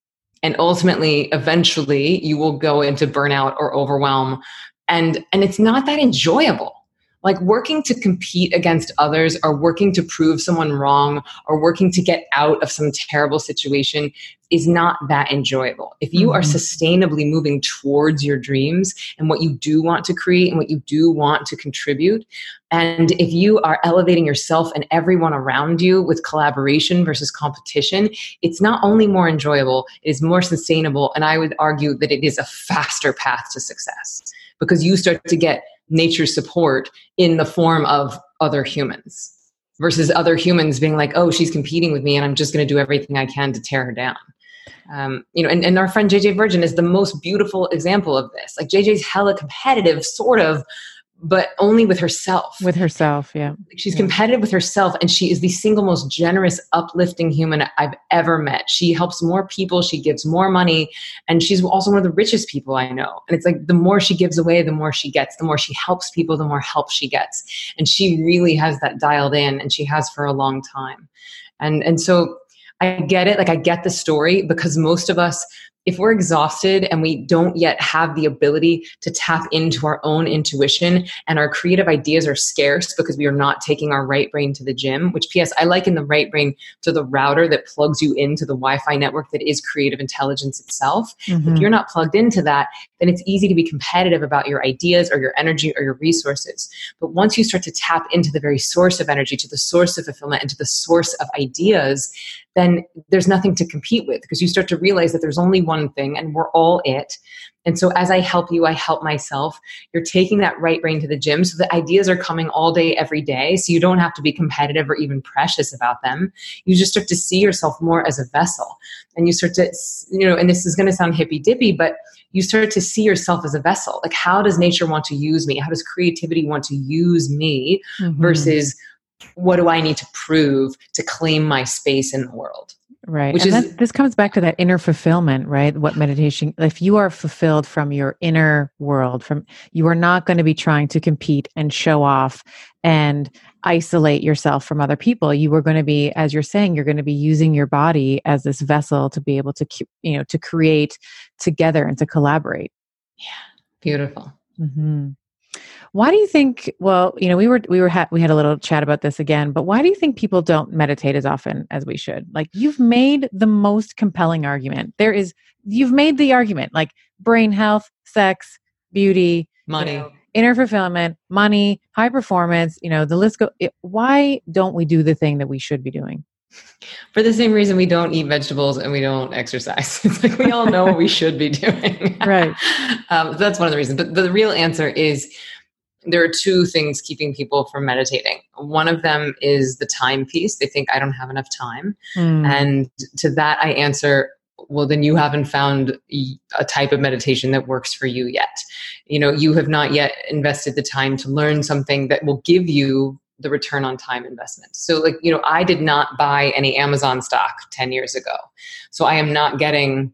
And ultimately, eventually, you will go into burnout or overwhelm. And, and it's not that enjoyable. Like working to compete against others or working to prove someone wrong or working to get out of some terrible situation is not that enjoyable. If you mm-hmm. are sustainably moving towards your dreams and what you do want to create and what you do want to contribute, and if you are elevating yourself and everyone around you with collaboration versus competition, it's not only more enjoyable, it is more sustainable. And I would argue that it is a faster path to success because you start to get nature's support in the form of other humans versus other humans being like, oh, she's competing with me and I'm just going to do everything I can to tear her down. Um, you know, and, and our friend JJ Virgin is the most beautiful example of this. Like JJ's hella competitive, sort of, but only with herself. With herself, yeah. She's yeah. competitive with herself, and she is the single most generous, uplifting human I've ever met. She helps more people, she gives more money, and she's also one of the richest people I know. And it's like the more she gives away, the more she gets. The more she helps people, the more help she gets. And she really has that dialed in, and she has for a long time. And and so I get it. Like I get the story because most of us if we're exhausted and we don't yet have the ability to tap into our own intuition and our creative ideas are scarce because we are not taking our right brain to the gym, which PS, I liken the right brain to the router that plugs you into the Wi Fi network that is creative intelligence itself. Mm-hmm. If you're not plugged into that, then it's easy to be competitive about your ideas or your energy or your resources. But once you start to tap into the very source of energy, to the source of fulfillment, and to the source of ideas, then there's nothing to compete with because you start to realize that there's only one thing and we're all it. And so as I help you, I help myself. You're taking that right brain to the gym so the ideas are coming all day, every day. So you don't have to be competitive or even precious about them. You just start to see yourself more as a vessel. And you start to, you know, and this is going to sound hippy dippy, but you start to see yourself as a vessel. Like, how does nature want to use me? How does creativity want to use me mm-hmm. versus what do I need to prove to claim my space in the world? Right. Which and is, that, this comes back to that inner fulfillment, right? What meditation, if you are fulfilled from your inner world, from you are not going to be trying to compete and show off and isolate yourself from other people. You are going to be, as you're saying, you're going to be using your body as this vessel to be able to, you know, to create together and to collaborate. Yeah. Beautiful. Mm-hmm. Why do you think? Well, you know, we were we were ha- we had a little chat about this again, but why do you think people don't meditate as often as we should? Like you've made the most compelling argument. There is you've made the argument like brain health, sex, beauty, money, you know, inner fulfillment, money, high performance. You know, the list go. It, why don't we do the thing that we should be doing? For the same reason we don't eat vegetables and we don't exercise. It's like we all know what we should be doing. right. Um, that's one of the reasons. But, but the real answer is there are two things keeping people from meditating. One of them is the time piece. They think I don't have enough time. Mm. And to that, I answer, well, then you haven't found a type of meditation that works for you yet. You know, you have not yet invested the time to learn something that will give you the return on time investment. So, like, you know, I did not buy any Amazon stock 10 years ago. So I am not getting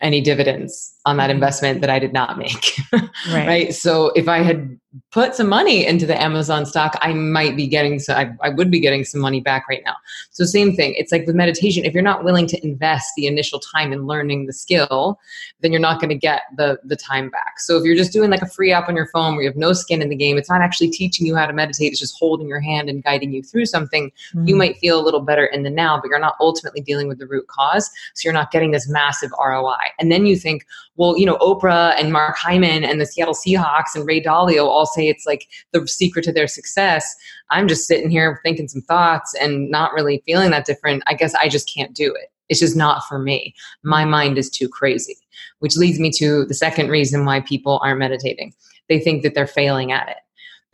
any dividends on that mm-hmm. investment that I did not make. right. right. So if I had put some money into the Amazon stock, I might be getting so I, I would be getting some money back right now. So same thing. It's like with meditation, if you're not willing to invest the initial time in learning the skill, then you're not going to get the the time back. So if you're just doing like a free app on your phone where you have no skin in the game, it's not actually teaching you how to meditate, it's just holding your hand and guiding you through something. Mm-hmm. You might feel a little better in the now, but you're not ultimately dealing with the root cause. So you're not getting this massive ROI. And then you think, well, you know, Oprah and Mark Hyman and the Seattle Seahawks and Ray Dalio all say it's like the secret to their success. I'm just sitting here thinking some thoughts and not really feeling that different. I guess I just can't do it. It's just not for me. My mind is too crazy, which leads me to the second reason why people aren't meditating. They think that they're failing at it.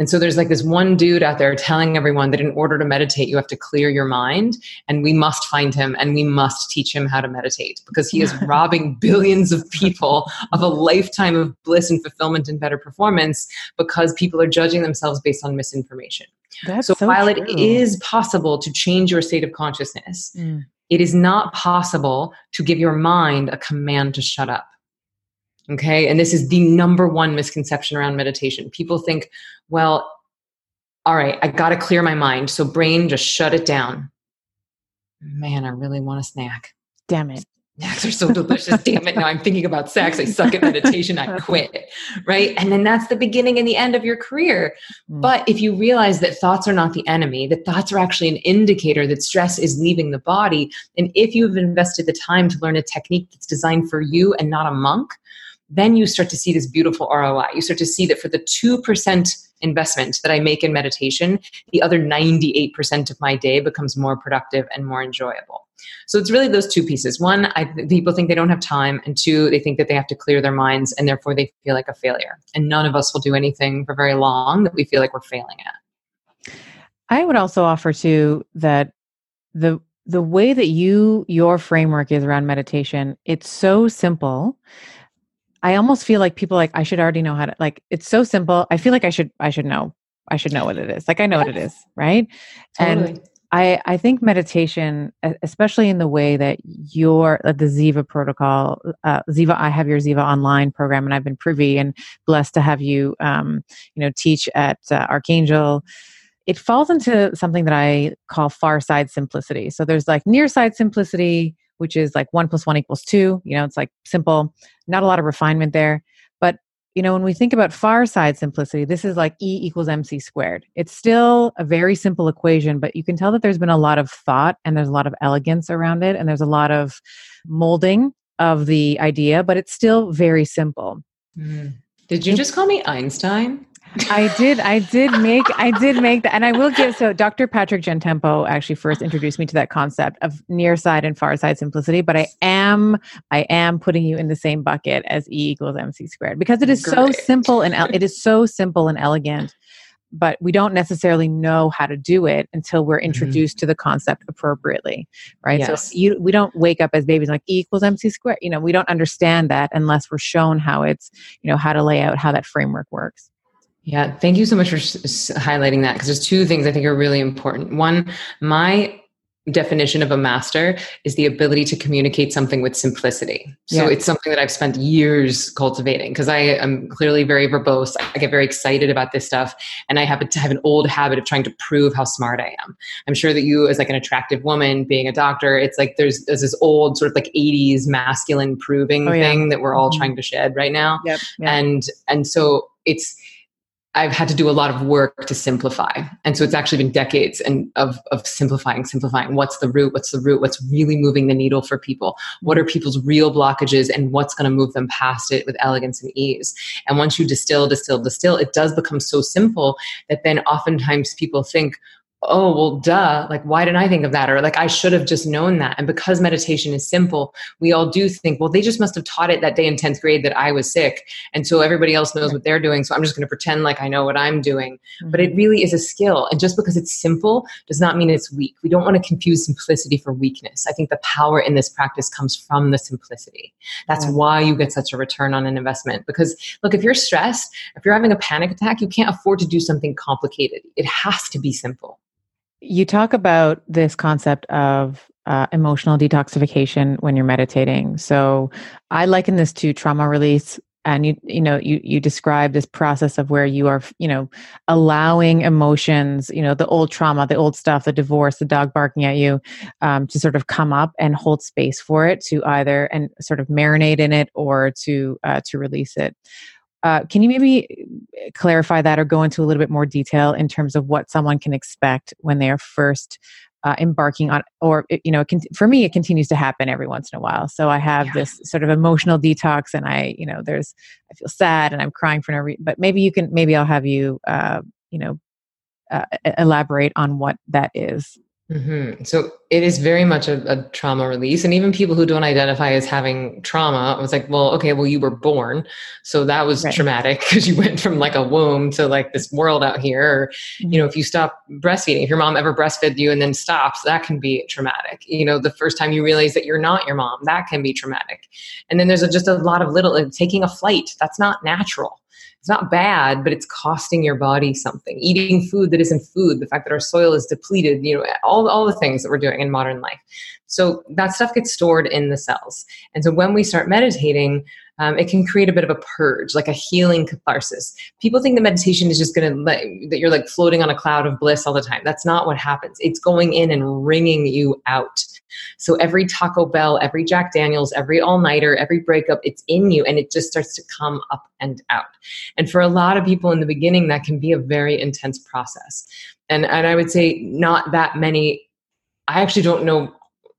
And so there's like this one dude out there telling everyone that in order to meditate, you have to clear your mind. And we must find him and we must teach him how to meditate because he is robbing billions of people of a lifetime of bliss and fulfillment and better performance because people are judging themselves based on misinformation. That's so, so while true. it is possible to change your state of consciousness, mm. it is not possible to give your mind a command to shut up. Okay. And this is the number one misconception around meditation. People think, well, all right, I got to clear my mind. So, brain, just shut it down. Man, I really want a snack. Damn it. Snacks are so delicious. Damn it. Now I'm thinking about sex. I suck at meditation. I quit. Right. And then that's the beginning and the end of your career. Mm. But if you realize that thoughts are not the enemy, that thoughts are actually an indicator that stress is leaving the body, and if you've invested the time to learn a technique that's designed for you and not a monk, then you start to see this beautiful ROI. You start to see that for the 2% investment that I make in meditation, the other 98% of my day becomes more productive and more enjoyable. So it's really those two pieces. One, I, people think they don't have time, and two, they think that they have to clear their minds, and therefore they feel like a failure. And none of us will do anything for very long that we feel like we're failing at. I would also offer too that the the way that you your framework is around meditation, it's so simple I almost feel like people like I should already know how to like it's so simple. I feel like I should I should know. I should know what it is. Like I know what it is, right? Totally. And I I think meditation, especially in the way that your uh, the Ziva protocol, uh, Ziva, I have your Ziva online program, and I've been privy and blessed to have you, um, you know, teach at uh, Archangel. It falls into something that I call far side simplicity. So there's like near side simplicity, which is like one plus one equals two. You know, it's like simple, not a lot of refinement there. But, you know, when we think about far side simplicity, this is like E equals MC squared. It's still a very simple equation, but you can tell that there's been a lot of thought and there's a lot of elegance around it. And there's a lot of molding of the idea, but it's still very simple. Mm. Did you just call me Einstein? I did. I did make. I did make that, and I will give. So, Dr. Patrick Gentempo actually first introduced me to that concept of near side and far side simplicity. But I am, I am putting you in the same bucket as E equals MC squared because it is Great. so simple and it is so simple and elegant. But we don't necessarily know how to do it until we're mm-hmm. introduced mm-hmm. to the concept appropriately, right? Yes. So you, we don't wake up as babies like E equals MC squared. You know, we don't understand that unless we're shown how it's, you know, how to lay out how that framework works. Yeah, thank you so much for highlighting that because there's two things I think are really important. One, my definition of a master is the ability to communicate something with simplicity. So yeah. it's something that I've spent years cultivating because I am clearly very verbose. I get very excited about this stuff and I happen to have an old habit of trying to prove how smart I am. I'm sure that you as like an attractive woman being a doctor, it's like there's, there's this old sort of like 80s masculine proving oh, yeah. thing that we're all mm-hmm. trying to shed right now. Yep. yep. And and so it's I've had to do a lot of work to simplify. And so it's actually been decades and of, of simplifying, simplifying. What's the root? What's the root? What's really moving the needle for people? What are people's real blockages and what's going to move them past it with elegance and ease? And once you distill, distill, distill, it does become so simple that then oftentimes people think, oh well duh like why didn't i think of that? Or like i should have just known that. And because meditation is simple we all do think well they just must have taught it that day in 10th grade that i was sick and so everybody else knows what they're doing so i'm just going to pretend like i know what i'm doing. But it mm-hmm. really is a skill and just because it's simple does not mean it's weak. We don't want to confuse simplicity for weakness. I think the power in this practice comes from the simplicity. That's yeah. why you get such a return on an investment because look if you're stressed if you're having a panic attack you can't afford to do something complicated. It has to be simple you talk about this concept of uh, emotional detoxification when you're meditating. So I liken this to trauma release. And you, you know, you you describe this process of where you are, you know, allowing emotions, you know, the old trauma, the old stuff, the divorce, the dog barking at you, um, to sort of come up and hold space for it to either and sort of marinate in it or to uh, to release it. Uh, can you maybe uh, clarify that or go into a little bit more detail in terms of what someone can expect when they are first uh, embarking on, or you know, for me, it continues to happen every once in a while. So I have yeah. this sort of emotional detox, and I, you know, there's I feel sad and I'm crying for no reason. But maybe you can, maybe I'll have you, uh, you know, uh, elaborate on what that is. Mm-hmm. So it is very much a, a, trauma release. And even people who don't identify as having trauma, I was like, well, okay, well, you were born. So that was right. traumatic because you went from like a womb to like this world out here. Or, mm-hmm. you know, if you stop breastfeeding, if your mom ever breastfed you and then stops, that can be traumatic. You know, the first time you realize that you're not your mom, that can be traumatic. And then there's a, just a lot of little, like, taking a flight, that's not natural it's not bad, but it's costing your body something. Eating food that isn't food, the fact that our soil is depleted, you know, all, all the things that we're doing in modern life. So that stuff gets stored in the cells. And so when we start meditating, um, it can create a bit of a purge, like a healing catharsis. People think that meditation is just going to let that you're like floating on a cloud of bliss all the time. That's not what happens. It's going in and wringing you out. So every Taco Bell, every Jack Daniels, every all nighter, every breakup, it's in you and it just starts to come up and out. And for a lot of people in the beginning, that can be a very intense process. And, and I would say not that many I actually don't know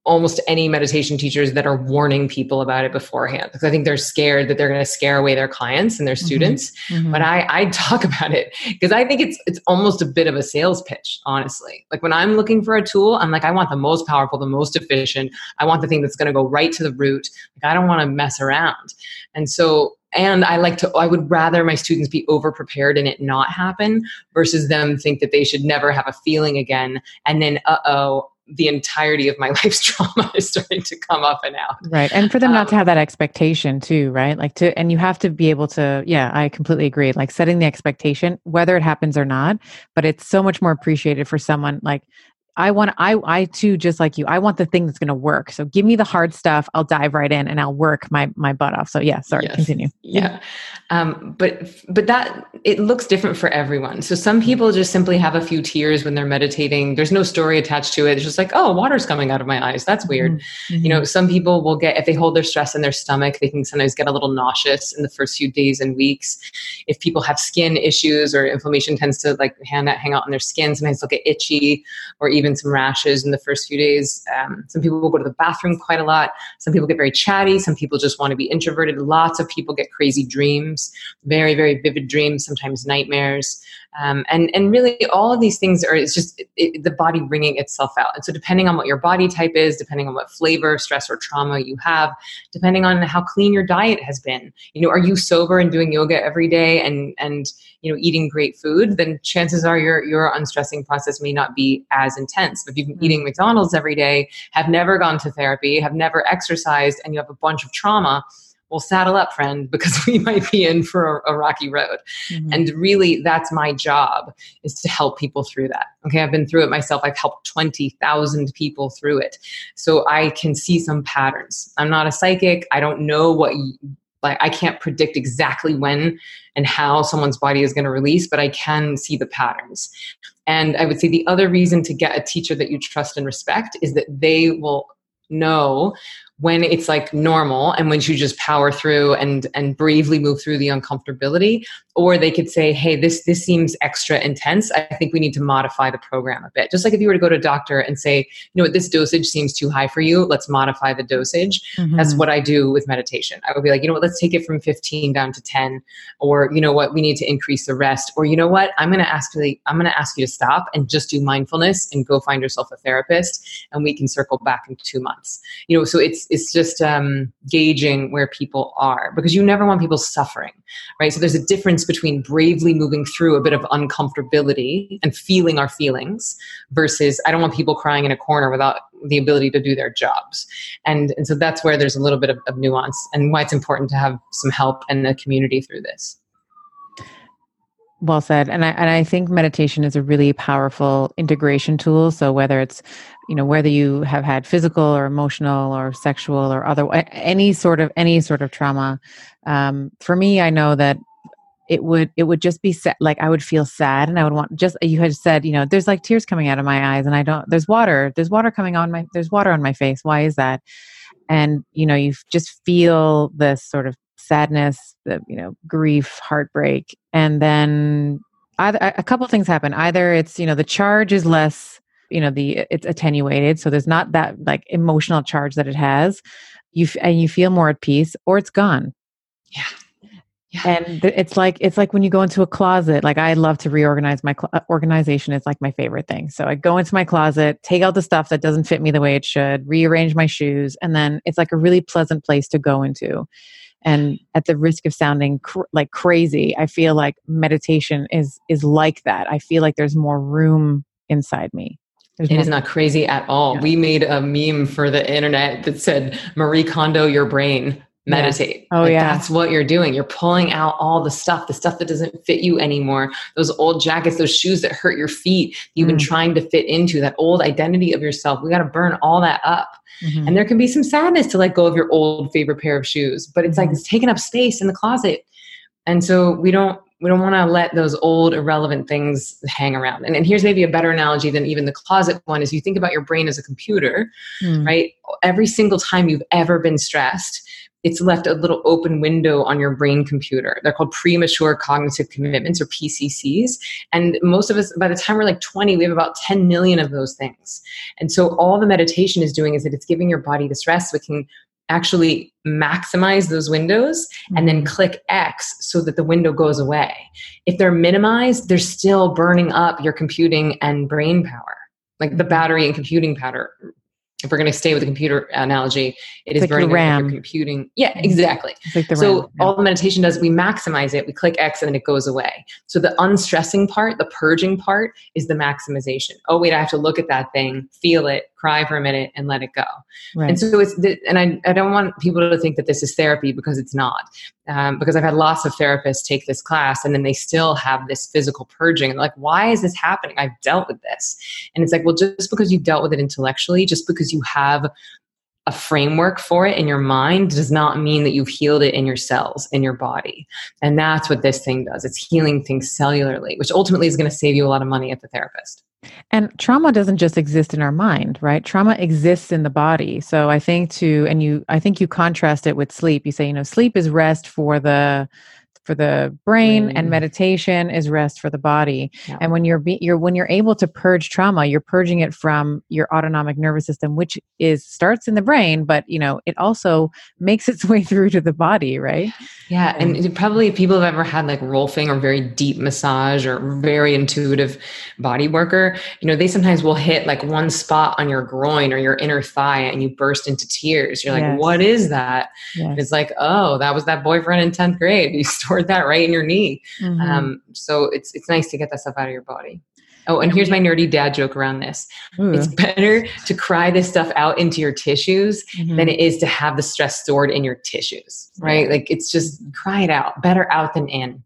almost any meditation teachers that are warning people about it beforehand because I think they're scared that they're going to scare away their clients and their mm-hmm. students. Mm-hmm. But I, I talk about it because I think it's it's almost a bit of a sales pitch, honestly. Like when I'm looking for a tool, I'm like, I want the most powerful, the most efficient. I want the thing that's going to go right to the root. Like I don't want to mess around. And so and i like to i would rather my students be over prepared and it not happen versus them think that they should never have a feeling again and then uh-oh the entirety of my life's trauma is starting to come up and out. Right. And for them um, not to um, have that expectation too, right? Like to, and you have to be able to, yeah, I completely agree. Like setting the expectation, whether it happens or not, but it's so much more appreciated for someone like, I want I I too just like you. I want the thing that's going to work. So give me the hard stuff. I'll dive right in and I'll work my my butt off. So yeah, sorry, yes. continue. Yeah. Um, but but that it looks different for everyone. So some people just simply have a few tears when they're meditating. There's no story attached to it. It's just like, oh, water's coming out of my eyes. That's weird. Mm-hmm. You know, some people will get if they hold their stress in their stomach, they can sometimes get a little nauseous in the first few days and weeks. If people have skin issues or inflammation tends to like hang out, hang out on their skin, sometimes they'll get itchy or even even some rashes in the first few days. Um, some people will go to the bathroom quite a lot. Some people get very chatty. Some people just want to be introverted. Lots of people get crazy dreams, very, very vivid dreams, sometimes nightmares. Um, and, and really, all of these things are, it's just it, the body bringing itself out. And so, depending on what your body type is, depending on what flavor, stress, or trauma you have, depending on how clean your diet has been, you know, are you sober and doing yoga every day and, and, you know, eating great food, then chances are your, your unstressing process may not be as intense. But if you've been eating McDonald's every day, have never gone to therapy, have never exercised, and you have a bunch of trauma, well, saddle up, friend, because we might be in for a, a rocky road. Mm-hmm. And really, that's my job is to help people through that. Okay, I've been through it myself. I've helped 20,000 people through it. So I can see some patterns. I'm not a psychic. I don't know what, like, I can't predict exactly when and how someone's body is going to release, but I can see the patterns. And I would say the other reason to get a teacher that you trust and respect is that they will know when it's like normal and when you just power through and and bravely move through the uncomfortability or they could say hey this this seems extra intense. I think we need to modify the program a bit. Just like if you were to go to a doctor and say you know what? This dosage seems too high for you. Let's modify the dosage. Mm-hmm. that's what i do with meditation. I would be like you know what? Let's take it from 15 down to 10 or you know what? We need to increase the rest. Or you know what? I'm going to ask you i'm going to ask you to stop and just do mindfulness and go find yourself a therapist and we can circle back in 2 months. You know so it's it's just um, gauging where people are because you never want people suffering, right? So there's a difference between bravely moving through a bit of uncomfortability and feeling our feelings versus I don't want people crying in a corner without the ability to do their jobs. And, and so that's where there's a little bit of, of nuance and why it's important to have some help and a community through this. Well said. And I and I think meditation is a really powerful integration tool. So whether it's, you know, whether you have had physical or emotional or sexual or other any sort of any sort of trauma, um, for me, I know that it would it would just be sad, like I would feel sad and I would want just you had said, you know, there's like tears coming out of my eyes and I don't there's water, there's water coming on my there's water on my face. Why is that? And you know, you just feel this sort of sadness, the you know grief, heartbreak, and then either, a couple things happen. Either it's you know the charge is less, you know the it's attenuated, so there's not that like emotional charge that it has. You and you feel more at peace, or it's gone. Yeah. Yeah. And it's like it's like when you go into a closet. Like I love to reorganize my cl- uh, organization. Is like my favorite thing. So I go into my closet, take out the stuff that doesn't fit me the way it should, rearrange my shoes, and then it's like a really pleasant place to go into and at the risk of sounding cr- like crazy i feel like meditation is is like that i feel like there's more room inside me there's it is not crazy at all. Yeah. We made a meme for the internet that said Marie Kondo your brain meditate. Yeah. Oh, like yeah. That's what you're doing. You're pulling out all the stuff, the stuff that doesn't fit you anymore, those old jackets, those shoes that hurt your feet, you've mm. been trying to fit into, that old identity of yourself. We got to burn all that up. Mm-hmm. And there can be some sadness to let go of your old favorite pair of shoes, but it's mm-hmm. like it's taking up space in the closet. And so we don't we don't want to let those old irrelevant things hang around and, and here's maybe a better analogy than even the closet one is you think about your brain as a computer mm. right every single time you've ever been stressed it's left a little open window on your brain computer. They're called premature cognitive commitments or PCCs. And most of us, by the time we're like 20, we have about 10 million of those things. And so all the meditation is doing is that it's giving your body this rest so it can actually maximize those windows and then mm-hmm. click X so that the window goes away. If they're minimized, they're still burning up your computing and brain power like the battery and computing power if we're going to stay with the computer analogy, it is like burning RAM. Your computing. Yeah, exactly. Like so RAM, yeah. all the meditation does, we maximize it, we click X and then it goes away. So the unstressing part, the purging part is the maximization. Oh, wait, I have to look at that thing, feel it, cry for a minute and let it go. Right. And so it's, the, and I, I don't want people to think that this is therapy because it's not. Um, because I've had lots of therapists take this class and then they still have this physical purging. Like, why is this happening? I've dealt with this. And it's like, well, just because you've dealt with it intellectually, just because you have a framework for it in your mind does not mean that you've healed it in your cells, in your body. And that's what this thing does. It's healing things cellularly, which ultimately is going to save you a lot of money at the therapist. And trauma doesn't just exist in our mind, right? Trauma exists in the body. So I think to and you I think you contrast it with sleep. You say, you know, sleep is rest for the for the brain mm. and meditation is rest for the body yeah. and when you're be, you're when you're able to purge trauma you're purging it from your autonomic nervous system which is starts in the brain but you know it also makes its way through to the body right yeah and probably people have ever had like rolfing or very deep massage or very intuitive body worker you know they sometimes will hit like one spot on your groin or your inner thigh and you burst into tears you're like yes. what is that yes. it's like oh that was that boyfriend in 10th grade you stored that right in your knee. Mm-hmm. Um, so it's it's nice to get that stuff out of your body. Oh, and here's my nerdy dad joke around this. Ooh. It's better to cry this stuff out into your tissues mm-hmm. than it is to have the stress stored in your tissues, right? Like it's just cry it out. Better out than in.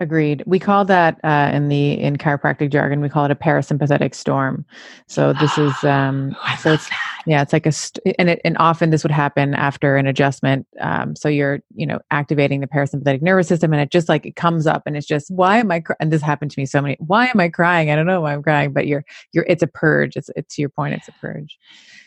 Agreed. We call that uh, in the in chiropractic jargon. We call it a parasympathetic storm. So this is um, oh, so it's that. yeah, it's like a st- and it and often this would happen after an adjustment. Um, so you're you know activating the parasympathetic nervous system, and it just like it comes up, and it's just why am I? Cr-? And this happened to me so many. Why am I crying? I don't know why I'm crying, but you're you're. It's a purge. It's it's to your point. It's a purge.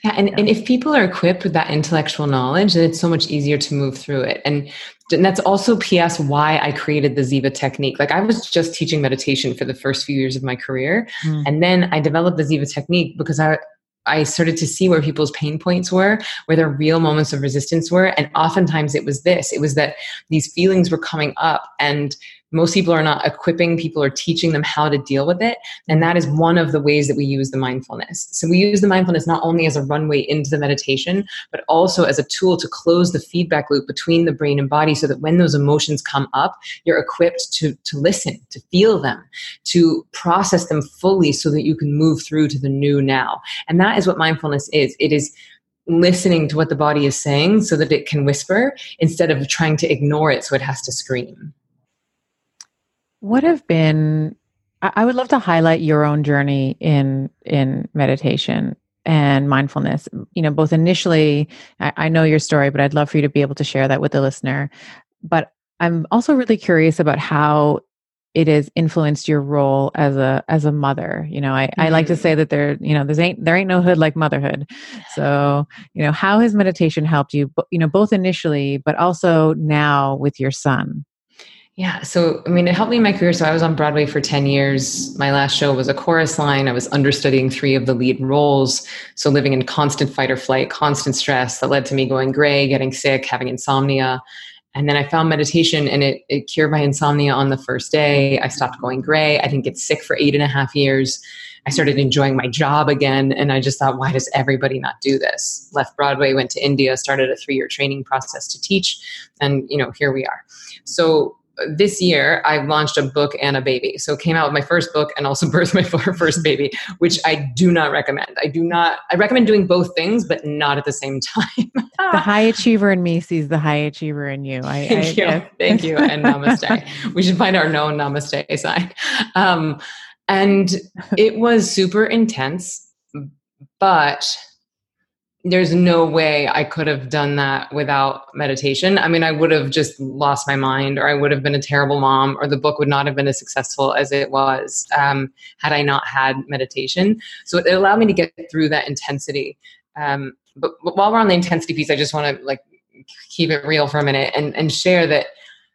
Yeah, and, yeah. and if people are equipped with that intellectual knowledge, then it's so much easier to move through it. And and that's also ps why i created the ziva technique like i was just teaching meditation for the first few years of my career mm. and then i developed the ziva technique because i I started to see where people's pain points were, where their real moments of resistance were. And oftentimes it was this it was that these feelings were coming up, and most people are not equipping people or teaching them how to deal with it. And that is one of the ways that we use the mindfulness. So we use the mindfulness not only as a runway into the meditation, but also as a tool to close the feedback loop between the brain and body so that when those emotions come up, you're equipped to, to listen, to feel them, to process them fully so that you can move through to the new now. And that is what mindfulness is. It is listening to what the body is saying so that it can whisper instead of trying to ignore it so it has to scream. What have been I would love to highlight your own journey in in meditation and mindfulness. You know, both initially, I, I, know your story, but I'd love for you to be able to share that with the listener. But I'm also really curious about how it has influenced your role as a as a mother. You know, I, mm-hmm. I like to say mm. that there, you know, there's ain't there ain't no hood like motherhood. So, you know, how has meditation helped you? You know, both initially, but also now with your son. Yeah. So, I mean, it helped me in my career. So, I was on Broadway for 10 years. My last show was a chorus line. I was understudying three of the lead roles. So, living in constant fight or flight, constant stress that led to me going gray, getting sick, having insomnia. And then I found meditation and it, it cured my insomnia on the first day. I stopped going gray. I didn't get sick for eight and a half years. I started enjoying my job again. And I just thought, why does everybody not do this? Left Broadway, went to India, started a three year training process to teach. And, you know, here we are. So, this year I launched a book and a baby. So came out with my first book and also birthed my first baby, which I do not recommend. I do not I recommend doing both things, but not at the same time. the high achiever in me sees the high achiever in you. I, Thank I, you. Yeah. Thank you. And namaste. we should find our known namaste sign. Um, and it was super intense, but there's no way I could have done that without meditation. I mean, I would have just lost my mind, or I would have been a terrible mom, or the book would not have been as successful as it was um, had I not had meditation. So it allowed me to get through that intensity. Um, but, but while we're on the intensity piece, I just want to like keep it real for a minute and, and share that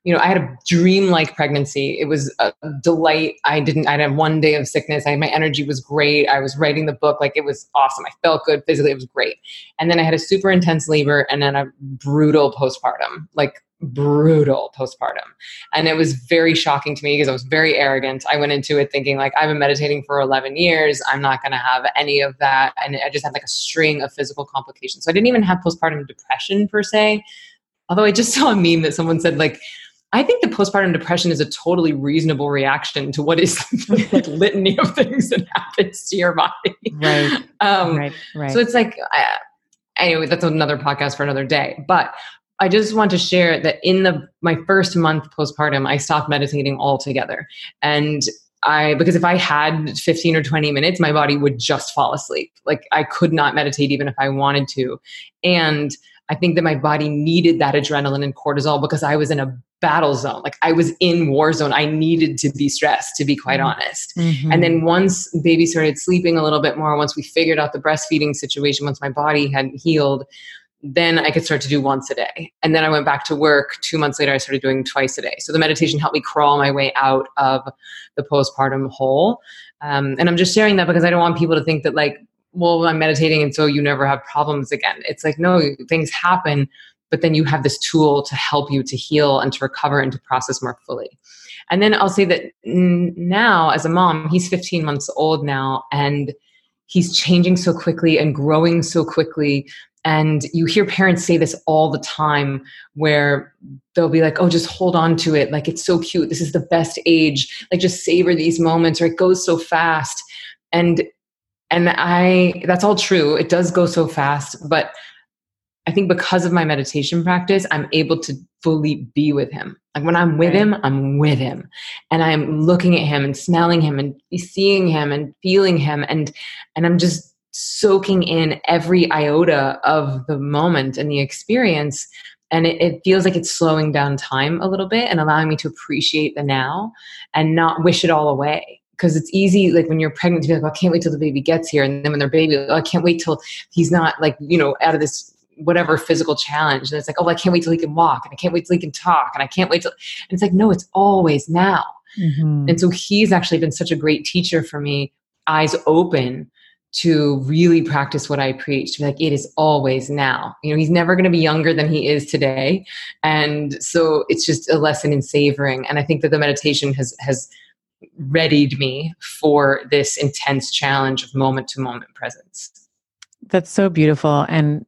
you know, I had a dreamlike pregnancy. It was a delight. I didn't, I had one day of sickness. I, my energy was great. I was writing the book. Like it was awesome. I felt good physically. It was great. And then I had a super intense labor and then a brutal postpartum, like brutal postpartum. And it was very shocking to me because I was very arrogant. I went into it thinking like, I've been meditating for 11 years. I'm not going to have any of that. And I just had like a string of physical complications. So I didn't even have postpartum depression per se. Although I just saw a meme that someone said like, I think the postpartum depression is a totally reasonable reaction to what is like litany of things that happens to your body. Right. Um, right. Right. So it's like, uh, anyway, that's another podcast for another day. But I just want to share that in the my first month postpartum, I stopped meditating altogether, and I because if I had 15 or 20 minutes, my body would just fall asleep. Like I could not meditate even if I wanted to, and I think that my body needed that adrenaline and cortisol because I was in a battle zone. Like I was in war zone. I needed to be stressed, to be quite mm-hmm. honest. Mm-hmm. And then once baby started sleeping a little bit more, once we figured out the breastfeeding situation, once my body had healed, then I could start to do once a day. And then I went back to work. Two months later, I started doing twice a day. So the meditation helped me crawl my way out of the postpartum hole. Um, and I'm just sharing that because I don't want people to think that, like, well, I'm meditating and so you never have problems again. It's like, no, things happen, but then you have this tool to help you to heal and to recover and to process more fully. And then I'll say that now, as a mom, he's 15 months old now, and he's changing so quickly and growing so quickly. And you hear parents say this all the time where they'll be like, oh, just hold on to it. Like, it's so cute. This is the best age. Like, just savor these moments, or it goes so fast. And and I, that's all true. It does go so fast, but I think because of my meditation practice, I'm able to fully be with him. Like when I'm with right. him, I'm with him. And I'm looking at him and smelling him and seeing him and feeling him and and I'm just soaking in every iota of the moment and the experience. And it, it feels like it's slowing down time a little bit and allowing me to appreciate the now and not wish it all away because it's easy like when you're pregnant to be like oh, i can't wait till the baby gets here and then when they're baby oh, i can't wait till he's not like you know out of this whatever physical challenge and it's like oh i can't wait till he can walk and i can't wait till he can talk and i can't wait till and it's like no it's always now mm-hmm. and so he's actually been such a great teacher for me eyes open to really practice what I preach, to be like, it is always now. You know, he's never going to be younger than he is today. And so it's just a lesson in savoring. And I think that the meditation has has readied me for this intense challenge of moment to moment presence. That's so beautiful. And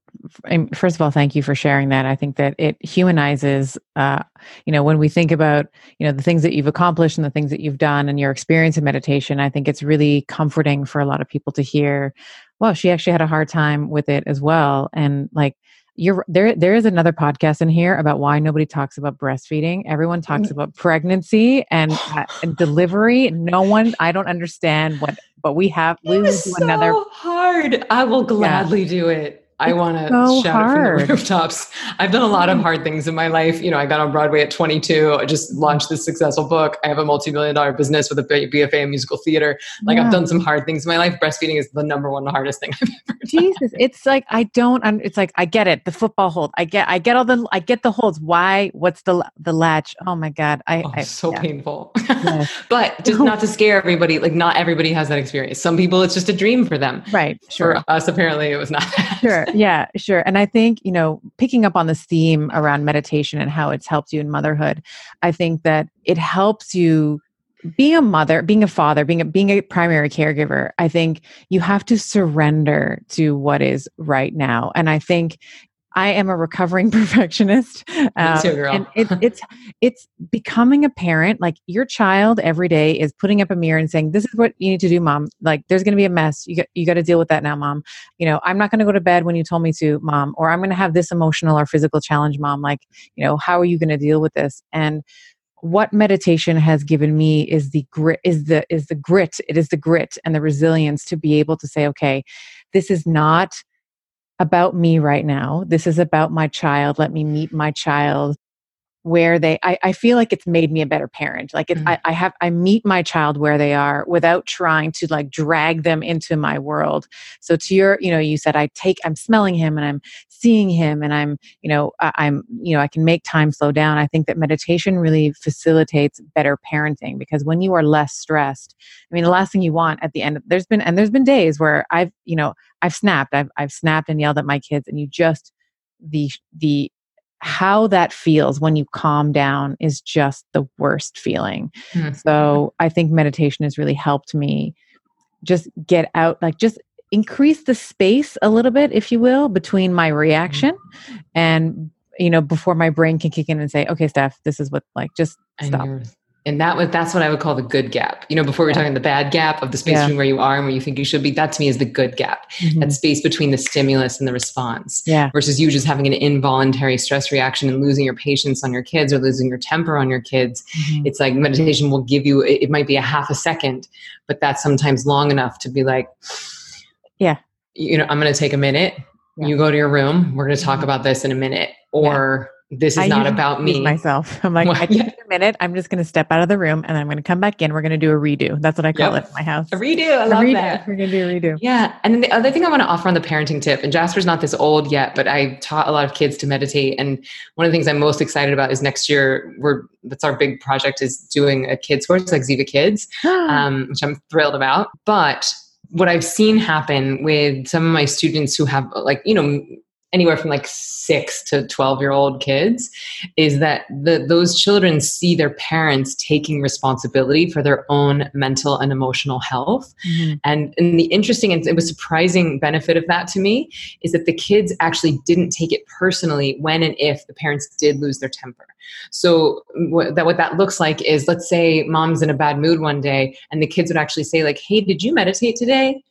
first of all, thank you for sharing that. I think that it humanizes, uh, you know, when we think about, you know, the things that you've accomplished and the things that you've done and your experience in meditation, I think it's really comforting for a lot of people to hear, well, she actually had a hard time with it as well. And like, you're there there is another podcast in here about why nobody talks about breastfeeding everyone talks mm. about pregnancy and, uh, and delivery no one i don't understand what but we have we will do another hard i will gladly yeah. do it I want to so shout hard. it from the rooftops. I've done a lot of hard things in my life. You know, I got on Broadway at 22. I just launched this successful book. I have a multi-million dollar business with a BFA in musical theater. Like yeah. I've done some hard things in my life. Breastfeeding is the number one hardest thing I've ever done. Jesus, it's like I don't. It's like I get it. The football hold. I get. I get all the. I get the holds. Why? What's the the latch? Oh my god. I. Oh, I so yeah. painful. Yes. but just not to scare everybody. Like not everybody has that experience. Some people it's just a dream for them. Right. Sure. For us, apparently, it was not. sure. Yeah. Sure. And I think, you know, picking up on this theme around meditation and how it's helped you in motherhood, I think that it helps you being a mother, being a father, being a being a primary caregiver, I think you have to surrender to what is right now. And I think I am a recovering perfectionist. Um, too, and it, it's it's becoming a parent. Like your child every day is putting up a mirror and saying, "This is what you need to do, mom." Like there's going to be a mess. You got, you got to deal with that now, mom. You know, I'm not going to go to bed when you told me to, mom. Or I'm going to have this emotional or physical challenge, mom. Like you know, how are you going to deal with this? And what meditation has given me is the grit is the is the grit it is the grit and the resilience to be able to say okay this is not about me right now. This is about my child. Let me meet my child where they I, I feel like it's made me a better parent. Like it, mm-hmm. I, I have i meet my child where they are without trying to like drag them into my world. So to your you know you said i take i'm smelling him and i'm seeing him and i'm you know I, i'm you know i can make time slow down. I think that meditation really facilitates better parenting because when you are less stressed i mean the last thing you want at the end there's been and there's been days where i've you know i've snapped. I've, I've snapped and yelled at my kids and you just the the how that feels when you calm down is just the worst feeling. Mm-hmm. So I think meditation has really helped me just get out, like just increase the space a little bit, if you will, between my reaction mm-hmm. and you know, before my brain can kick in and say, okay, Steph, this is what, like, just stop. And that was that's what I would call the good gap. You know, before we were talking the bad gap of the space Yeah. between where you are and where you think you should be, that to me is the good gap. Mhm. That space between the stimulus and the response. Yeah. versus you just having an involuntary stress reaction and losing your patience on your kids or losing your temper on your kids. Mhm. It's like meditation will give you, it, it might be a half a second, but that's sometimes long enough to be like, Yeah. you know, I'm going to take a minute. Yeah. You go to your room. We're going to talk Mhm. about this in a minute. Or this is I not about me. myself. I'm like, Well, I yeah. a minute. I'm just going to step out of the room and I'm going to come back in. We're going to do a redo. That's what I call Yep. it in my house. A redo. I A love redo. that. We're going to do a redo. Yeah. And then the other thing I want to offer on the parenting tip, and Jasper's not this old yet, but I taught a lot of kids to meditate. And one of the things I'm most excited about is next year, we're that's our big project is doing a kids course like Ziva Kids, um, which I'm thrilled about. But what I've seen happen with some of my students who have like, you know, anywhere from like six to 12 year old kids is that the, those children see their parents taking responsibility for their own mental and emotional health Mhm. and, and the interesting and it was surprising benefit of that to me is that the kids actually didn't take it personally when and if the parents did lose their temper. So what that what that looks like is let's say mom's in a bad mood one day and the kids would actually say like, "Hey, did you meditate today?"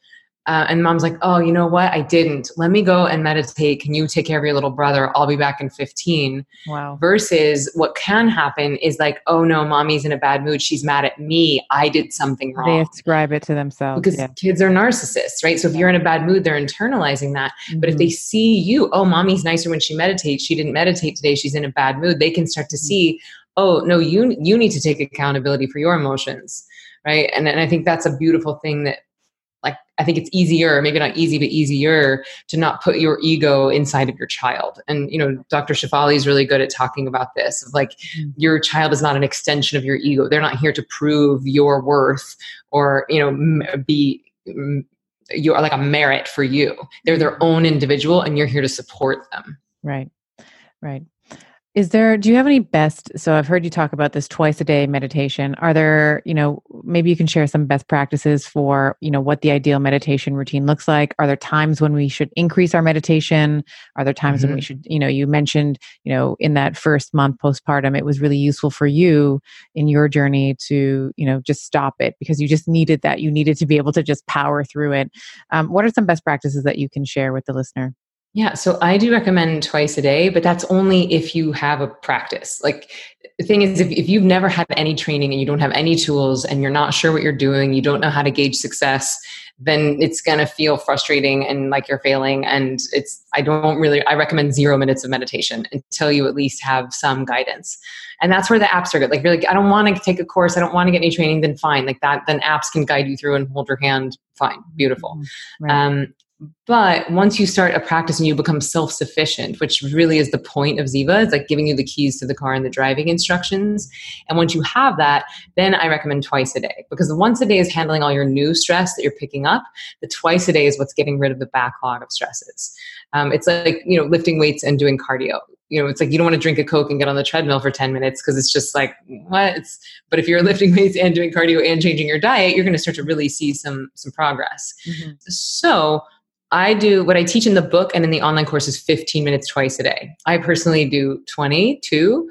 Uh, and mom's like, oh, you know what? I didn't. Let me go and meditate. Can you take care of your little brother? I'll be back in 15 Wow. versus what can happen is like, oh no, mommy's in a bad mood. She's mad at me. I did something wrong. They ascribe it to themselves. Because yeah. kids are narcissists, right? So if you're in a bad mood, they're internalizing that. But if Mhm. they see you, oh, mommy's nicer when she meditates. She didn't meditate today. She's in a bad mood. They can start to see, oh no, you you need to take accountability for your emotions, right? And and I think that's a beautiful thing that like I think it's easier, maybe not easy, but easier to not put your ego inside of your child. And you know, Dr. Shefali is really good at talking about this. Of like, Mhm. your child is not an extension of your ego. They're not here to prove your worth or you know be. You are like a merit for you. They're their own individual, and you're here to support them. Right. Right. Is there, do you have any best? So I've heard you talk about this twice a day meditation. Are there, you know, maybe you can share some best practices for, you know, what the ideal meditation routine looks like? Are there times when we should increase our meditation? Are there times when we should, you know, you mentioned, you know, in that first month postpartum, it was really useful for you in your journey to, you know, just stop it because you just needed that. You needed to be able to just power through it. Um, what are some best practices that you can share with the listener? Yeah, so I do recommend twice a day, but that's only if you have a practice. Like the thing is, if, if you've never had any training and you don't have any tools and you're not sure what you're doing, you don't know how to gauge success, then it's going to feel frustrating and like you're failing. And it's, I don't really, I recommend zero minutes of meditation until you at least have some guidance. And that's where the apps are good. Like, you're like, I don't want to take a course, I don't want to get any training, then fine. Like that, then apps can guide you through and hold your hand. Fine, beautiful. Right. Um, but once you start a practice and you become self-sufficient, which really is the point of Ziva, it's like giving you the keys to the car and the driving instructions. And once you have that, then I recommend twice a day because the once a day is handling all your new stress that you're picking up. The twice a day is what's getting rid of the backlog of stresses. Um, it's like you know lifting weights and doing cardio. You know, it's like you don't want to drink a Coke and get on the treadmill for 10 minutes because it's just like, what? It's, but if you're lifting weights and doing cardio and changing your diet, you're going to start to really see some some progress. Mhm. So I do what I teach in the book and in the online course is 15 minutes twice a day. I personally do 22.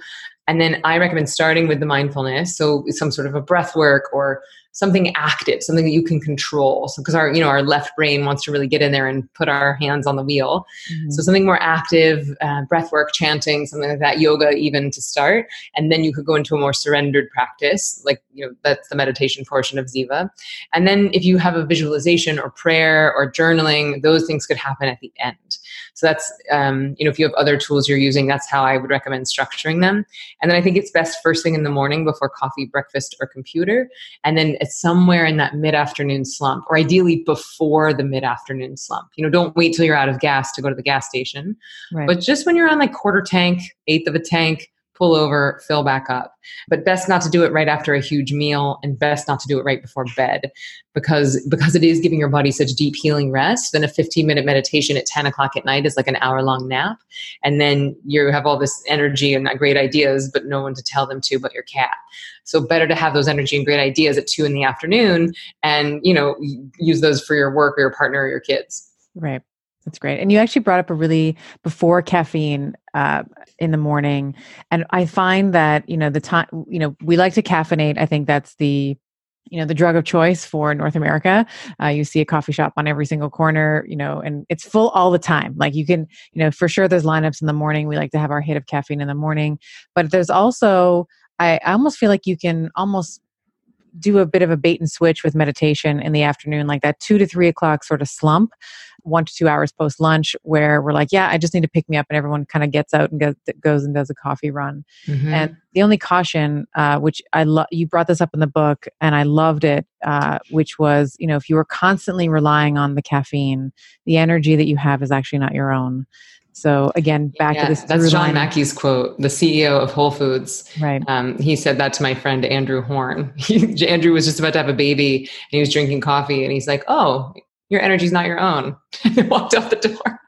And then I recommend starting with the mindfulness. So some sort of a breath work or something active, something that you can control. So because our, you know, our left brain wants to really get in there and put our hands on the wheel. Mhm. So something more active, uh, breath work, chanting, something like that, yoga even to start. And then you could go into a more surrendered practice, like, you know, that's the meditation portion of Ziva. And then if you have a visualization or prayer or journaling, those things could happen at the end. So that's, um, you know, if you have other tools you're using, that's how I would recommend structuring them. And then I think it's best first thing in the morning before coffee, breakfast, or computer. And then it's somewhere in that mid afternoon slump, or ideally before the mid afternoon slump. You know, don't wait till you're out of gas to go to the gas station. Right. But just when you're on like quarter tank, eighth of a tank, pull over, fill back up. But best not to do it right after a huge meal and best not to do it right before bed because because it is giving your body such deep healing rest. Then a 15 minute meditation at 10 o'clock at night is like an hour long nap. And then you have all this energy and great ideas, but no one to tell them to but your cat. So better to have those energy and great ideas at two in the afternoon and, you know, use those for your work or your partner or your kids. Right. That's great. And you actually brought up a really before caffeine uh, in the morning, and I find that you know the time you know we like to caffeinate. I think that's the you know the drug of choice for north america uh, you see a coffee shop on every single corner you know and it's full all the time like you can you know for sure there's lineups in the morning we like to have our hit of caffeine in the morning but there's also i, I almost feel like you can almost do a bit of a bait and switch with meditation in the afternoon like that two to three o'clock sort of slump one to two hours post lunch where we're like, yeah, I just need to pick me up, and everyone kind of gets out and goes, goes and does a coffee run. Mm-hmm. And the only caution, uh, which I love, you brought this up in the book, and I loved it, uh, which was, you know, if you were constantly relying on the caffeine, the energy that you have is actually not your own. So again, back yeah, to this. That's John line. Mackey's quote, the CEO of Whole Foods. Right. Um, he said that to my friend Andrew Horn. Andrew was just about to have a baby, and he was drinking coffee, and he's like, "Oh, your energy is not your own. and walked out the door.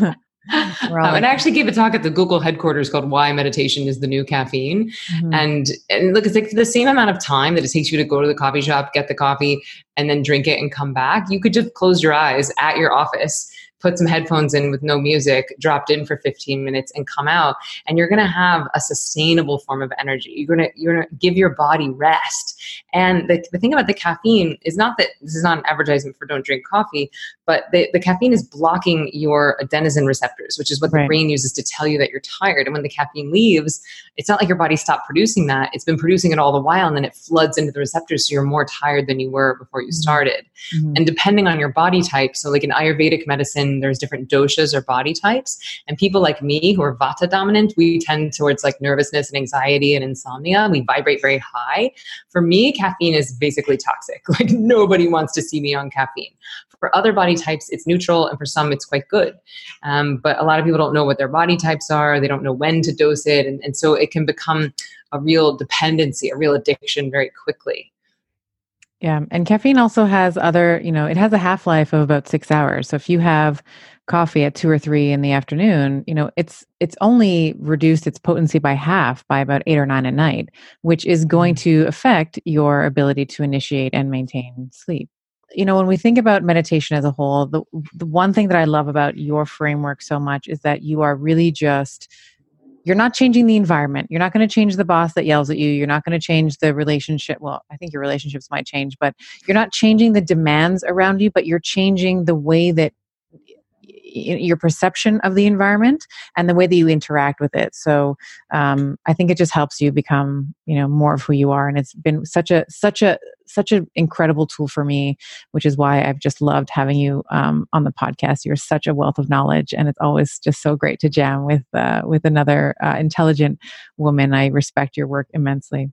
um, and I actually gave a talk at the Google headquarters called "Why Meditation is the New Caffeine," mm-hmm. and and look, it's like the same amount of time that it takes you to go to the coffee shop, get the coffee, and then drink it and come back. You could just close your eyes at your office put some headphones in with no music, dropped in for 15 minutes and come out and you're going to have a sustainable form of energy. You're going to you're going to give your body rest. And the, the thing about the caffeine is not that this is not an advertisement for don't drink coffee, but the, the caffeine is blocking your adenosine receptors, which is what right. the brain uses to tell you that you're tired. And when the caffeine leaves, it's not like your body stopped producing that. It's been producing it all the while and then it floods into the receptors so you're more tired than you were before you mm-hmm. started. Mm-hmm. And depending on your body type, so like in Ayurvedic medicine there's different doshas or body types. And people like me who are vata dominant, we tend towards like nervousness and anxiety and insomnia. We vibrate very high. For me, caffeine is basically toxic. Like nobody wants to see me on caffeine. For other body types, it's neutral, and for some, it's quite good. Um, but a lot of people don't know what their body types are. They don't know when to dose it. And, and so it can become a real dependency, a real addiction very quickly. Yeah. And caffeine also has other, you know, it has a half life of about six hours. So if you have coffee at two or three in the afternoon, you know, it's it's only reduced its potency by half by about eight or nine at night, which is going mm. to affect your ability to initiate and maintain sleep. You know, when we think about meditation as a whole, the the one thing that I love about your framework so much is that you are really just you're not changing the environment. You're not going to change the boss that yells at you. You're not going to change the relationship. Well, I think your relationships might change, but you're not changing the demands around you, but you're changing the way that your perception of the environment and the way that you interact with it so um, i think it just helps you become you know more of who you are and it's been such a such a such an incredible tool for me which is why i've just loved having you um, on the podcast you're such a wealth of knowledge and it's always just so great to jam with uh, with another uh, intelligent woman i respect your work immensely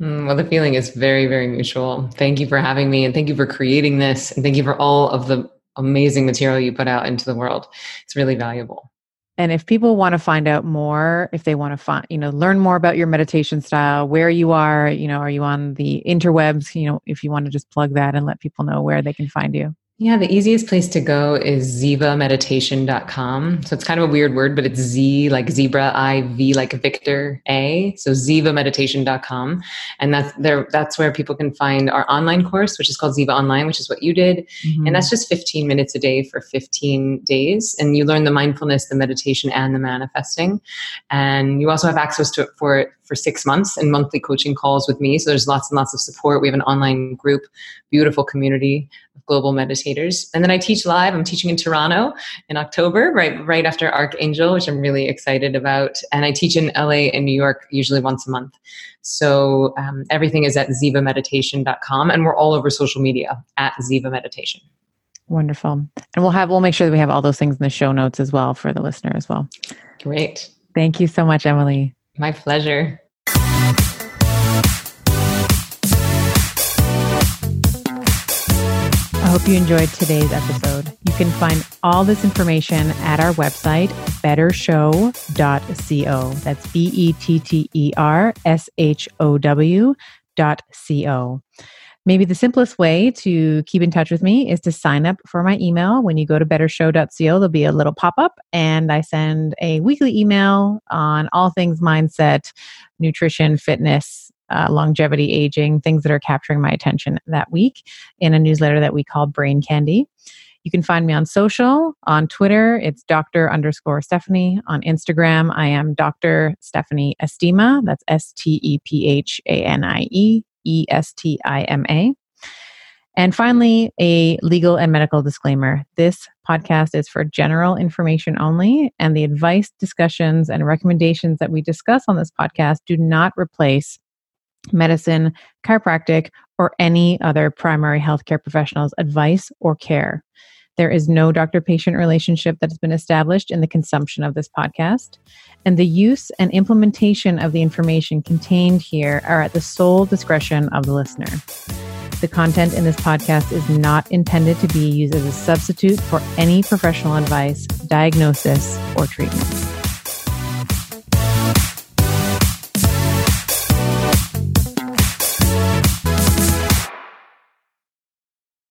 mm, well, the feeling is very, very mutual. Thank you for having me and thank you for creating this and thank you for all of the amazing material you put out into the world. It's really valuable. And if people want to find out more, if they want to find, you know, learn more about your meditation style, where you are, you know, are you on the interwebs? You know, if you want to just plug that and let people know where they can find you. Yeah, the easiest place to go is zivameditation.com. So it's kind of a weird word, but it's Z like zebra, I V like Victor, A. So zivameditation.com. And that's there that's where people can find our online course, which is called Ziva Online, which is what you did. Mm-hmm. And that's just 15 minutes a day for 15 days. And you learn the mindfulness, the meditation, and the manifesting. And you also have access to it for for six months and monthly coaching calls with me. So there's lots and lots of support. We have an online group, beautiful community of global meditators. And then I teach live. I'm teaching in Toronto in October, right right after Archangel, which I'm really excited about. And I teach in LA and New York usually once a month. So um, everything is at zivameditation.com, and we're all over social media at Ziva Meditation. Wonderful. And we'll have we'll make sure that we have all those things in the show notes as well for the listener as well. Great. Thank you so much, Emily. My pleasure. Hope you enjoyed today's episode. You can find all this information at our website, bettershow.co. That's B E T T E R S H O W dot C-O. Maybe the simplest way to keep in touch with me is to sign up for my email. When you go to bettershow.co, there'll be a little pop up, and I send a weekly email on all things mindset, nutrition, fitness, uh, longevity, aging, things that are capturing my attention that week in a newsletter that we call Brain Candy. You can find me on social. On Twitter, it's Dr. underscore Stephanie. On Instagram, I am Dr. Stephanie Estima. That's S T E P H A N I E E S T I M A. And finally, a legal and medical disclaimer. This podcast is for general information only, and the advice, discussions, and recommendations that we discuss on this podcast do not replace medicine, chiropractic, or any other primary healthcare professional's advice or care. There is no doctor patient relationship that has been established in the consumption of this podcast, and the use and implementation of the information contained here are at the sole discretion of the listener. The content in this podcast is not intended to be used as a substitute for any professional advice, diagnosis, or treatment.